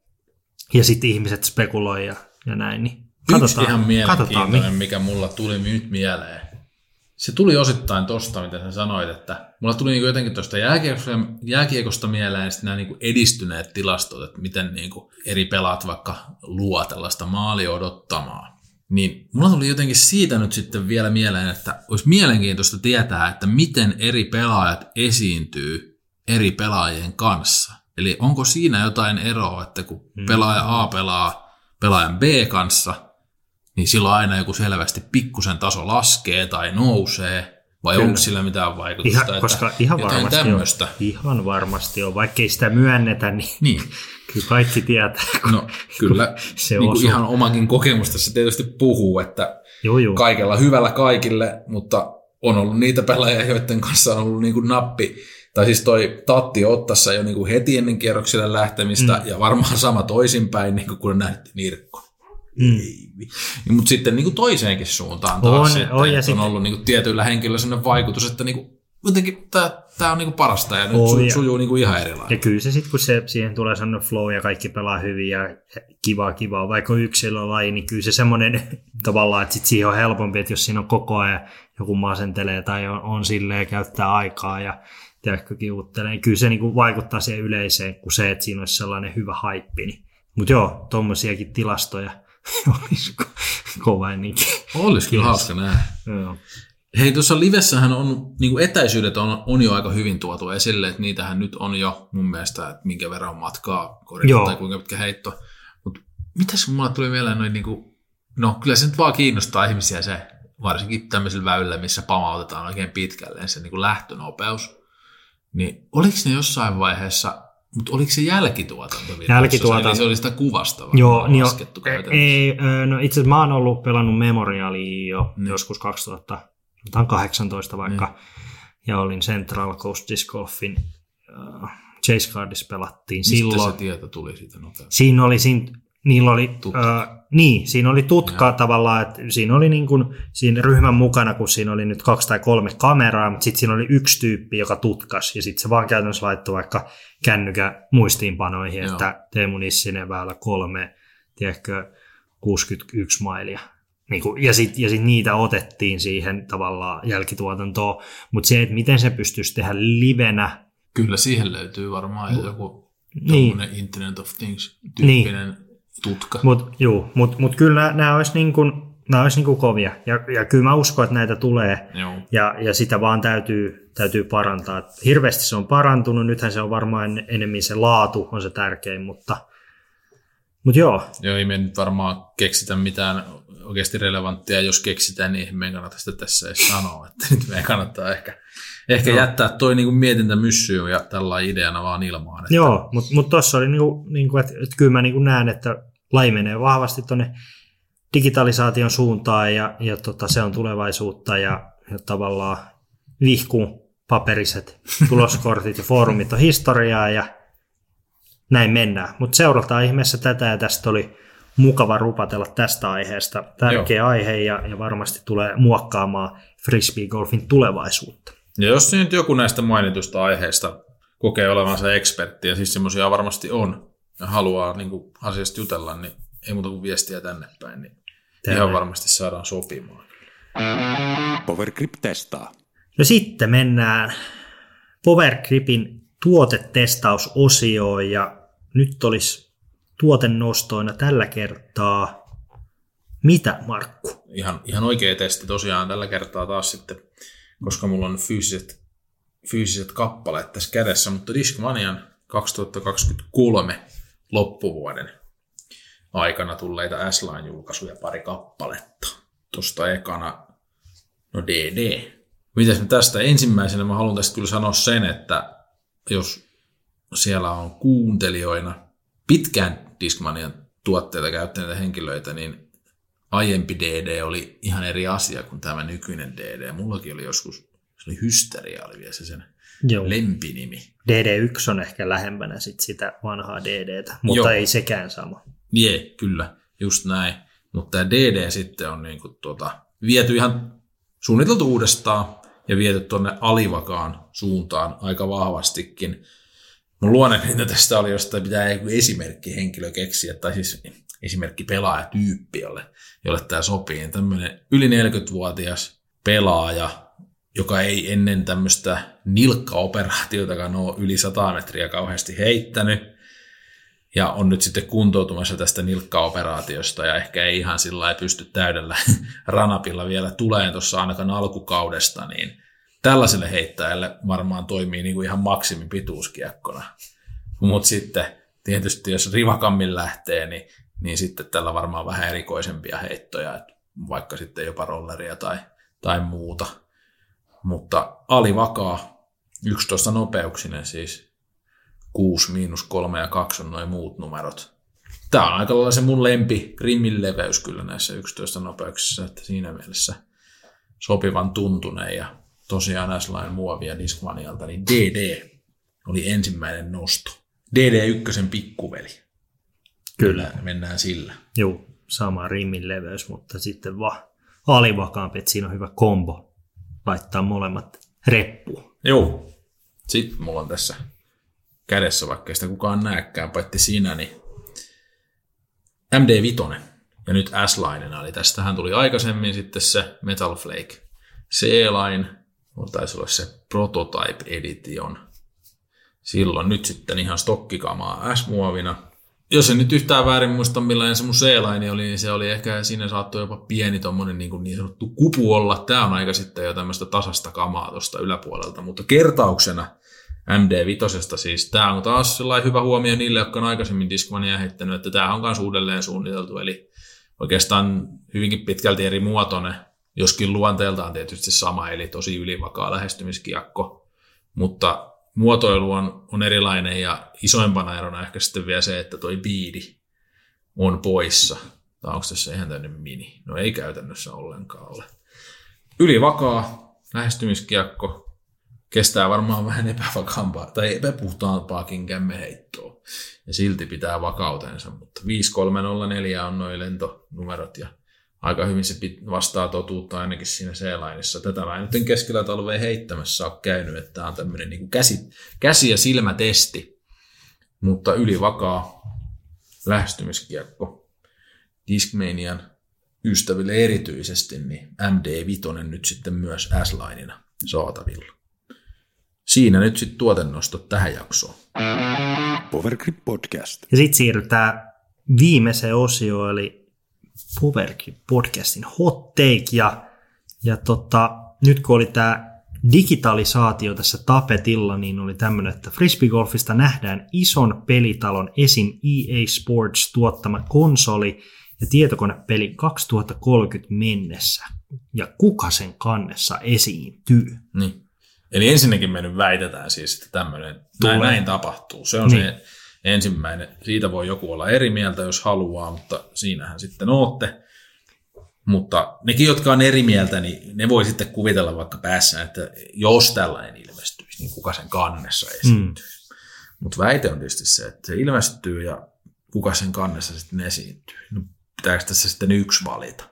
ja sitten ihmiset spekuloi ja, ja näin. Niin katsotaan, Yksi ihan mielenkiintoinen, katsotaan, mikä mulla tuli nyt mieleen se tuli osittain tosta, mitä sä sanoit, että mulla tuli niin jotenkin tuosta jääkiekosta, jääkiekosta mieleen nämä niin edistyneet tilastot, että miten niin eri pelaat vaikka luo tällaista maalia odottamaa. Niin mulla tuli jotenkin siitä nyt sitten vielä mieleen, että olisi mielenkiintoista tietää, että miten eri pelaajat esiintyy eri pelaajien kanssa. Eli onko siinä jotain eroa, että kun hmm. pelaaja A pelaa pelaajan B kanssa – niin silloin aina joku selvästi pikkusen taso laskee tai nousee, vai Kyllä. onko sillä mitään vaikutusta? Ihan, koska ihan varmasti, tämmöistä. on, ihan varmasti on, vaikkei sitä myönnetä, niin, niin. kyllä kaikki tietää. No kyllä, se niin kuin ihan omankin kokemus tässä tietysti puhuu, että joo, joo. kaikella hyvällä kaikille, mutta on ollut niitä pelaajia, joiden kanssa on ollut niin kuin nappi, tai siis toi Tatti Ottassa jo niin kuin heti ennen kierroksille lähtemistä, mm. ja varmaan sama toisinpäin, niin kuin kun nähtiin Nirkko. Mm. Mutta sitten niin kuin toiseenkin suuntaan taas, on, että, on, ja on ollut niin kuin tietyillä henkilöillä sellainen vaikutus, että niin kuin, jotenkin tämä on niin kuin parasta ja nyt su, ja, sujuu niin kuin ihan erilainen. Ja kyllä se sitten, kun se, siihen tulee sellainen flow ja kaikki pelaa hyvin ja kivaa kivaa, vaikka yksilölaji, niin kyllä se semmoinen <laughs> tavallaan, että sit siihen on helpompi, että jos siinä on koko ajan joku masentelee tai on, on silleen käyttää aikaa ja tiedätkö, kiuttelee, niin kyllä se niin kuin vaikuttaa siihen yleiseen kuin se, että siinä olisi sellainen hyvä haippi. Niin. Mutta joo, tuommoisiakin tilastoja – <laughs> olisi kova ennenkin. Olisi kyllä hauska nähdä. Joo. Hei, tuossa livessähän on, niin kuin etäisyydet on, on jo aika hyvin tuotu esille, että niitähän nyt on jo mun mielestä, että minkä verran matkaa korjata tai kuinka pitkä heitto. Mutta mitäs mulla tuli mieleen noin, niin kuin, no kyllä se nyt vaan kiinnostaa ihmisiä se, varsinkin tämmöisillä väylillä, missä pamautetaan oikein pitkälle se niin kuin lähtönopeus. Niin oliko ne jossain vaiheessa mutta oliko se jälkituotanto? Jälkituotanto. Eli se oli sitä kuvasta Joo, niin jo, ei, no itse asiassa mä oon ollut pelannut Memorialia jo mm. joskus 2018 vaikka, mm. ja olin Central Coast Disc Golfin uh, Chase Cardissa pelattiin Mistä silloin. se tieto tuli siitä nopeasti? Siinä oli, siinä, niillä oli, uh, niin, siinä oli tutka ja. tavallaan, että siinä oli niin kuin, siinä ryhmän mukana, kun siinä oli nyt kaksi tai kolme kameraa, mutta sitten siinä oli yksi tyyppi, joka tutkas, ja sitten se vaan käytännössä laittoi vaikka kännykä muistiinpanoihin, Joo. että Teemu Nissinen väylä kolme, tiedätkö, 61 mailia. Niin kuin, ja sitten ja sit niitä otettiin siihen tavallaan jälkituotantoon, mutta se, että miten se pystyisi tehdä livenä. Kyllä siihen löytyy varmaan joku niin. Internet of Things-tyyppinen niin tutka. Mutta mut, mut kyllä nämä olisi, niin kuin, nämä olisi niin kuin kovia. Ja, ja kyllä mä uskon, että näitä tulee. Joo. Ja, ja sitä vaan täytyy, täytyy parantaa. Hirveästi se on parantunut. Nythän se on varmaan enemmän se laatu on se tärkein, mutta, mutta joo. Joo, ei me nyt varmaan keksitä mitään oikeasti relevanttia. Jos keksitään, niin meidän kannata sitä tässä edes sanoa. Että nyt meidän kannattaa ehkä, ehkä no. jättää toi niin mietintä myssyyn ja tällä ideana vaan ilmaan. Että... Joo, mutta mut tuossa oli, niinku, niinku, että, että kyllä mä niinku näen, että laji menee vahvasti tuonne digitalisaation suuntaan ja, ja tota, se on tulevaisuutta ja, ja tavallaan vihku paperiset <laughs> tuloskortit ja foorumit on historiaa ja näin mennään. Mutta seurataan ihmeessä tätä ja tästä oli mukava rupatella tästä aiheesta. Tärkeä Joo. aihe ja, ja varmasti tulee muokkaamaan frisbee-golfin tulevaisuutta. Ja jos nyt joku näistä mainitusta aiheista kokee olevansa ekspertti, ja siis semmoisia varmasti on, ja haluaa niin kuin asiasta jutella, niin ei muuta kuin viestiä tänne päin, niin Tänne. ihan varmasti saadaan sopimaan. Powergrip testaa. No sitten mennään Powergripin tuotetestausosioon ja nyt olisi tuotennostoina tällä kertaa mitä, Markku? Ihan, ihan oikea testi tosiaan tällä kertaa taas sitten, koska mulla on fyysiset, fyysiset kappaleet tässä kädessä, mutta Discmanian 2023 loppuvuoden aikana tulleita S-Line-julkaisuja pari kappaletta. Tuosta ekana, no DD. Mitäs tästä ensimmäisenä mä haluan tästä kyllä sanoa sen, että jos siellä on kuuntelijoina pitkään Discmanian tuotteita käyttäneitä henkilöitä, niin aiempi DD oli ihan eri asia kuin tämä nykyinen DD. Mullakin oli joskus, se oli hysteria, oli vielä se sen Joo. lempinimi. DD1 on ehkä lähempänä sit sitä vanhaa DDtä, mutta Joo. ei sekään sama. Jee, kyllä, just näin. Mutta tämä DD sitten on niinku tuota, viety ihan suunniteltu uudestaan ja viety tuonne alivakaan suuntaan aika vahvastikin. Mun luonne tästä oli jostain pitää joku esimerkki henkilö keksiä, tai siis esimerkki pelaajatyyppi, jolle, jolle tämä sopii. Tämmöinen yli 40-vuotias pelaaja, joka ei ennen tämmöistä nilkkaoperaatiotakaan ole yli 100 metriä kauheasti heittänyt, ja on nyt sitten kuntoutumassa tästä nilkkaoperaatiosta ja ehkä ei ihan sillä ei pysty täydellä <laughs> ranapilla vielä tulee tuossa ainakaan alkukaudesta, niin tällaiselle heittäjälle varmaan toimii niin kuin ihan maksimipituuskiekkona. Mutta sitten tietysti jos rivakammin lähtee, niin niin sitten tällä varmaan vähän erikoisempia heittoja, vaikka sitten jopa rolleria tai, tai muuta. Mutta alivakaa, 11 nopeuksinen siis, 6, miinus 3 ja 2 on noin muut numerot. Tämä on aika lailla se mun lempi rimmin leveys kyllä näissä 11 nopeuksissa, että siinä mielessä sopivan tuntuneen ja tosiaan S-Line muovia Discmanialta, niin DD oli ensimmäinen nosto. DD1 pikkuveli. Kyllä. Mennään, mennään sillä. Joo, sama rimmin leveys, mutta sitten vaan alivakaampi, että siinä on hyvä kombo laittaa molemmat reppuun. Joo. Sitten mulla on tässä kädessä, vaikka sitä kukaan näekään, paitsi sinä, niin MD5 ja nyt S-Line, eli tästähän tuli aikaisemmin sitten se Metal Flake C-Line, taisi olla se Prototype Edition. Silloin nyt sitten ihan stokkikamaa S-muovina. Jos en nyt yhtään väärin muista, millainen se mun C-line oli, niin se oli ehkä, siinä saattoi jopa pieni tommonen niin, kuin niin sanottu kupu olla. Tämä on aika sitten jo tämmöistä tasasta kamaa tuosta yläpuolelta, mutta kertauksena MD5 siis tämä on taas sellainen hyvä huomio niille, jotka on aikaisemmin Discmania heittänyt, että tämä on myös uudelleen suunniteltu, eli oikeastaan hyvinkin pitkälti eri muotoinen, joskin luonteeltaan tietysti sama, eli tosi ylivakaa lähestymiskiekko, mutta muotoilu on, on erilainen ja isoimpana erona ehkä sitten vielä se, että toi biidi on poissa. Tai onko tässä ihan tämmöinen mini? No ei käytännössä ollenkaan ole. Ylivakaa lähestymiskiekko, kestää varmaan vähän epävakaampaa tai epäpuhtaampaakin kämmeheittoa. Ja silti pitää vakautensa, mutta 5304 on noin lentonumerot ja aika hyvin se vastaa totuutta ainakin siinä C-lainissa. Tätä mä en nyt keskellä talveen heittämässä ole käynyt, että tämä on tämmöinen niin käsi, käsi- ja silmätesti, mutta ylivakaa lähestymiskiekko Discmanian ystäville erityisesti, niin MD5 nyt sitten myös S-lainina saatavilla. Siinä nyt sitten tuotennostot tähän jaksoon. Powergrip Podcast. Ja sitten siirrytään viimeiseen osioon, eli Powergrip Podcastin hot take. Ja, ja tota, nyt kun oli tämä digitalisaatio tässä tapetilla, niin oli tämmöinen, että frisbeegolfista nähdään ison pelitalon esim. EA Sports tuottama konsoli ja tietokonepeli 2030 mennessä. Ja kuka sen kannessa esiintyy? Niin. Eli ensinnäkin me nyt väitetään siis, että tämmöinen, näin, näin tapahtuu. Se on niin. se ensimmäinen. Siitä voi joku olla eri mieltä, jos haluaa, mutta siinähän sitten ootte. Mutta nekin, jotka on eri mieltä, niin ne voi sitten kuvitella vaikka päässä, että jos tällainen ilmestyisi, niin kuka sen kannessa esiintyy. Mm. Mutta väite on tietysti se, että se ilmestyy ja kuka sen kannessa sitten esiintyy. No, pitääkö tässä sitten yksi valita?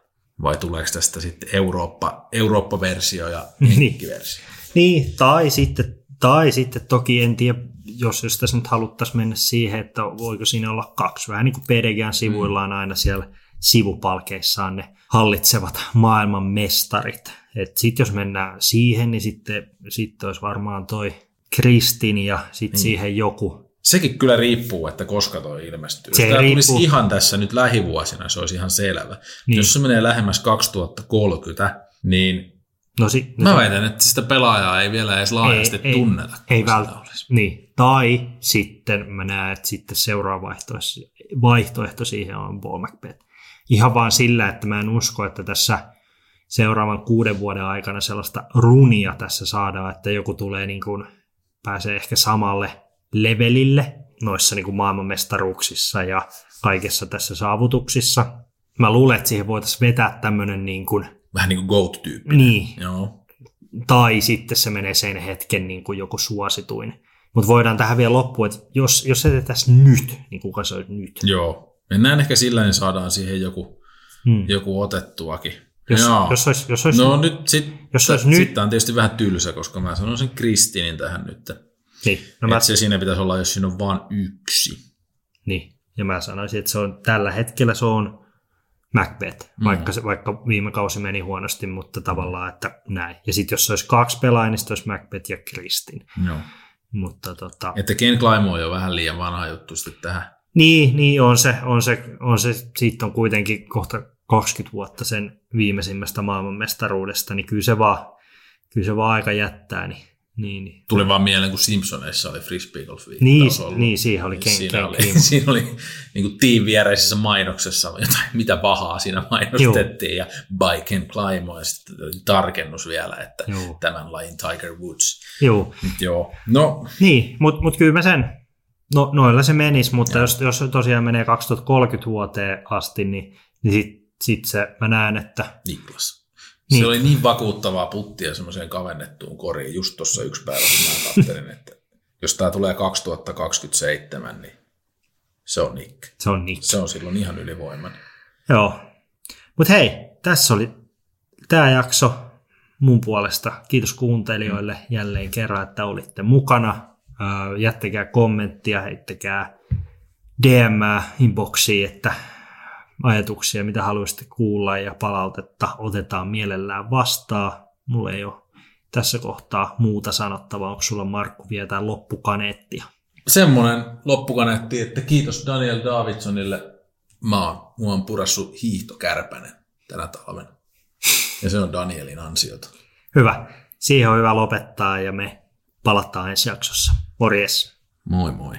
Vai tuleeko tästä sitten Eurooppa, Eurooppa-versio ja jenkkiversio? Niin, tai sitten, tai sitten toki en tiedä, jos, jos tässä nyt haluttaisiin mennä siihen, että voiko siinä olla kaksi. Vähän niin kuin PDGn sivuilla on aina siellä sivupalkeissaan ne hallitsevat maailman mestarit. Sitten jos mennään siihen, niin sitten, sitten olisi varmaan toi Kristin ja sitten niin. siihen joku. Sekin kyllä riippuu, että koska toi ilmestyy. Se Jos tämä riippuu. tulisi ihan tässä nyt lähivuosina, se olisi ihan selvä. Niin. Jos se menee lähemmäs 2030, niin No, si- Mä no, väitän, että sitä pelaajaa ei vielä edes laajasti ei, tunneta. Ei, ei välttämättä. Niin. Tai sitten mä näen, että sitten seuraava vaihtoehto, vaihtoehto siihen on Paul McBeth. Ihan vaan sillä, että mä en usko, että tässä seuraavan kuuden vuoden aikana sellaista runia tässä saadaan, että joku tulee niin kuin, pääsee ehkä samalle levelille noissa niin kuin maailmanmestaruuksissa ja kaikessa tässä saavutuksissa. Mä luulen, että siihen voitaisiin vetää tämmöinen niin kuin Vähän niin kuin GOAT-tyyppi. Niin. Joo. Tai sitten se menee sen hetken niin kuin joku suosituin. Mutta voidaan tähän vielä loppuun, että jos, jos se tehtäisiin nyt, niin kuka se olisi nyt? Joo. Mennään ehkä sillä, niin saadaan siihen joku, hmm. joku otettuakin. Jos, Joo. jos olisi, jos olisi, no nyt sit, jos olisi nyt... Sitten on tietysti vähän tylsä, koska mä sanoisin Kristinin tähän nyt. Niin. No mä... se siinä pitäisi olla, jos siinä on vain yksi. Niin. Ja mä sanoisin, että se on tällä hetkellä se on Macbeth, mm. vaikka, se, vaikka viime kausi meni huonosti, mutta tavallaan, että näin. Ja sitten jos se olisi kaksi pelaajaa, niin olisi Macbeth ja Kristin. Joo. Mutta tota... Että Ken Climo on jo vähän liian vanha juttu sitten tähän. Niin, niin on se, on se, on se, siitä on kuitenkin kohta 20 vuotta sen viimeisimmästä maailmanmestaruudesta, niin kyllä se vaan, kyllä se vaan aika jättää, niin Niin, niin. Tuli vaan mieleen, kun Simpsoneissa oli frisbee golf niin, niin, siihen oli Ken, siinä Ken oli, <laughs> siinä oli niin kuin tiin viereisessä mainoksessa jotain, mitä pahaa siinä mainostettiin, Joo. ja by Ken Climo, ja sitten tarkennus vielä, että Joo. tämän lajin Tiger Woods. Joo. Joo. No. Niin, mutta mut kyllä mä sen, no, noilla se menisi, mutta jos, jos tosiaan menee 2030 vuoteen asti, niin, niin sitten sit se, mä näen, että... Niklas. Niin. Se oli niin vakuuttavaa puttia semmoiseen kavennettuun koriin just tuossa yksi päivä, kun mä katselin, että jos tämä tulee 2027, niin se on Nick. Se on Nick. Se on silloin ihan ylivoimainen. Joo. Mutta hei, tässä oli tämä jakso mun puolesta. Kiitos kuuntelijoille mm. jälleen kerran, että olitte mukana. Jättäkää kommenttia, heittäkää DM inboxiin, että ajatuksia, mitä haluaisitte kuulla ja palautetta otetaan mielellään vastaan. Mulla ei ole tässä kohtaa muuta sanottavaa. Onko sulla Markku vielä jotain loppukaneettia? Semmoinen loppukaneetti, että kiitos Daniel Davidsonille. Mä oon, mua on purassu hiihtokärpänen tänä talven. Ja se on Danielin ansiota. Hyvä. Siihen on hyvä lopettaa ja me palataan ensi jaksossa. Morjes. Moi moi.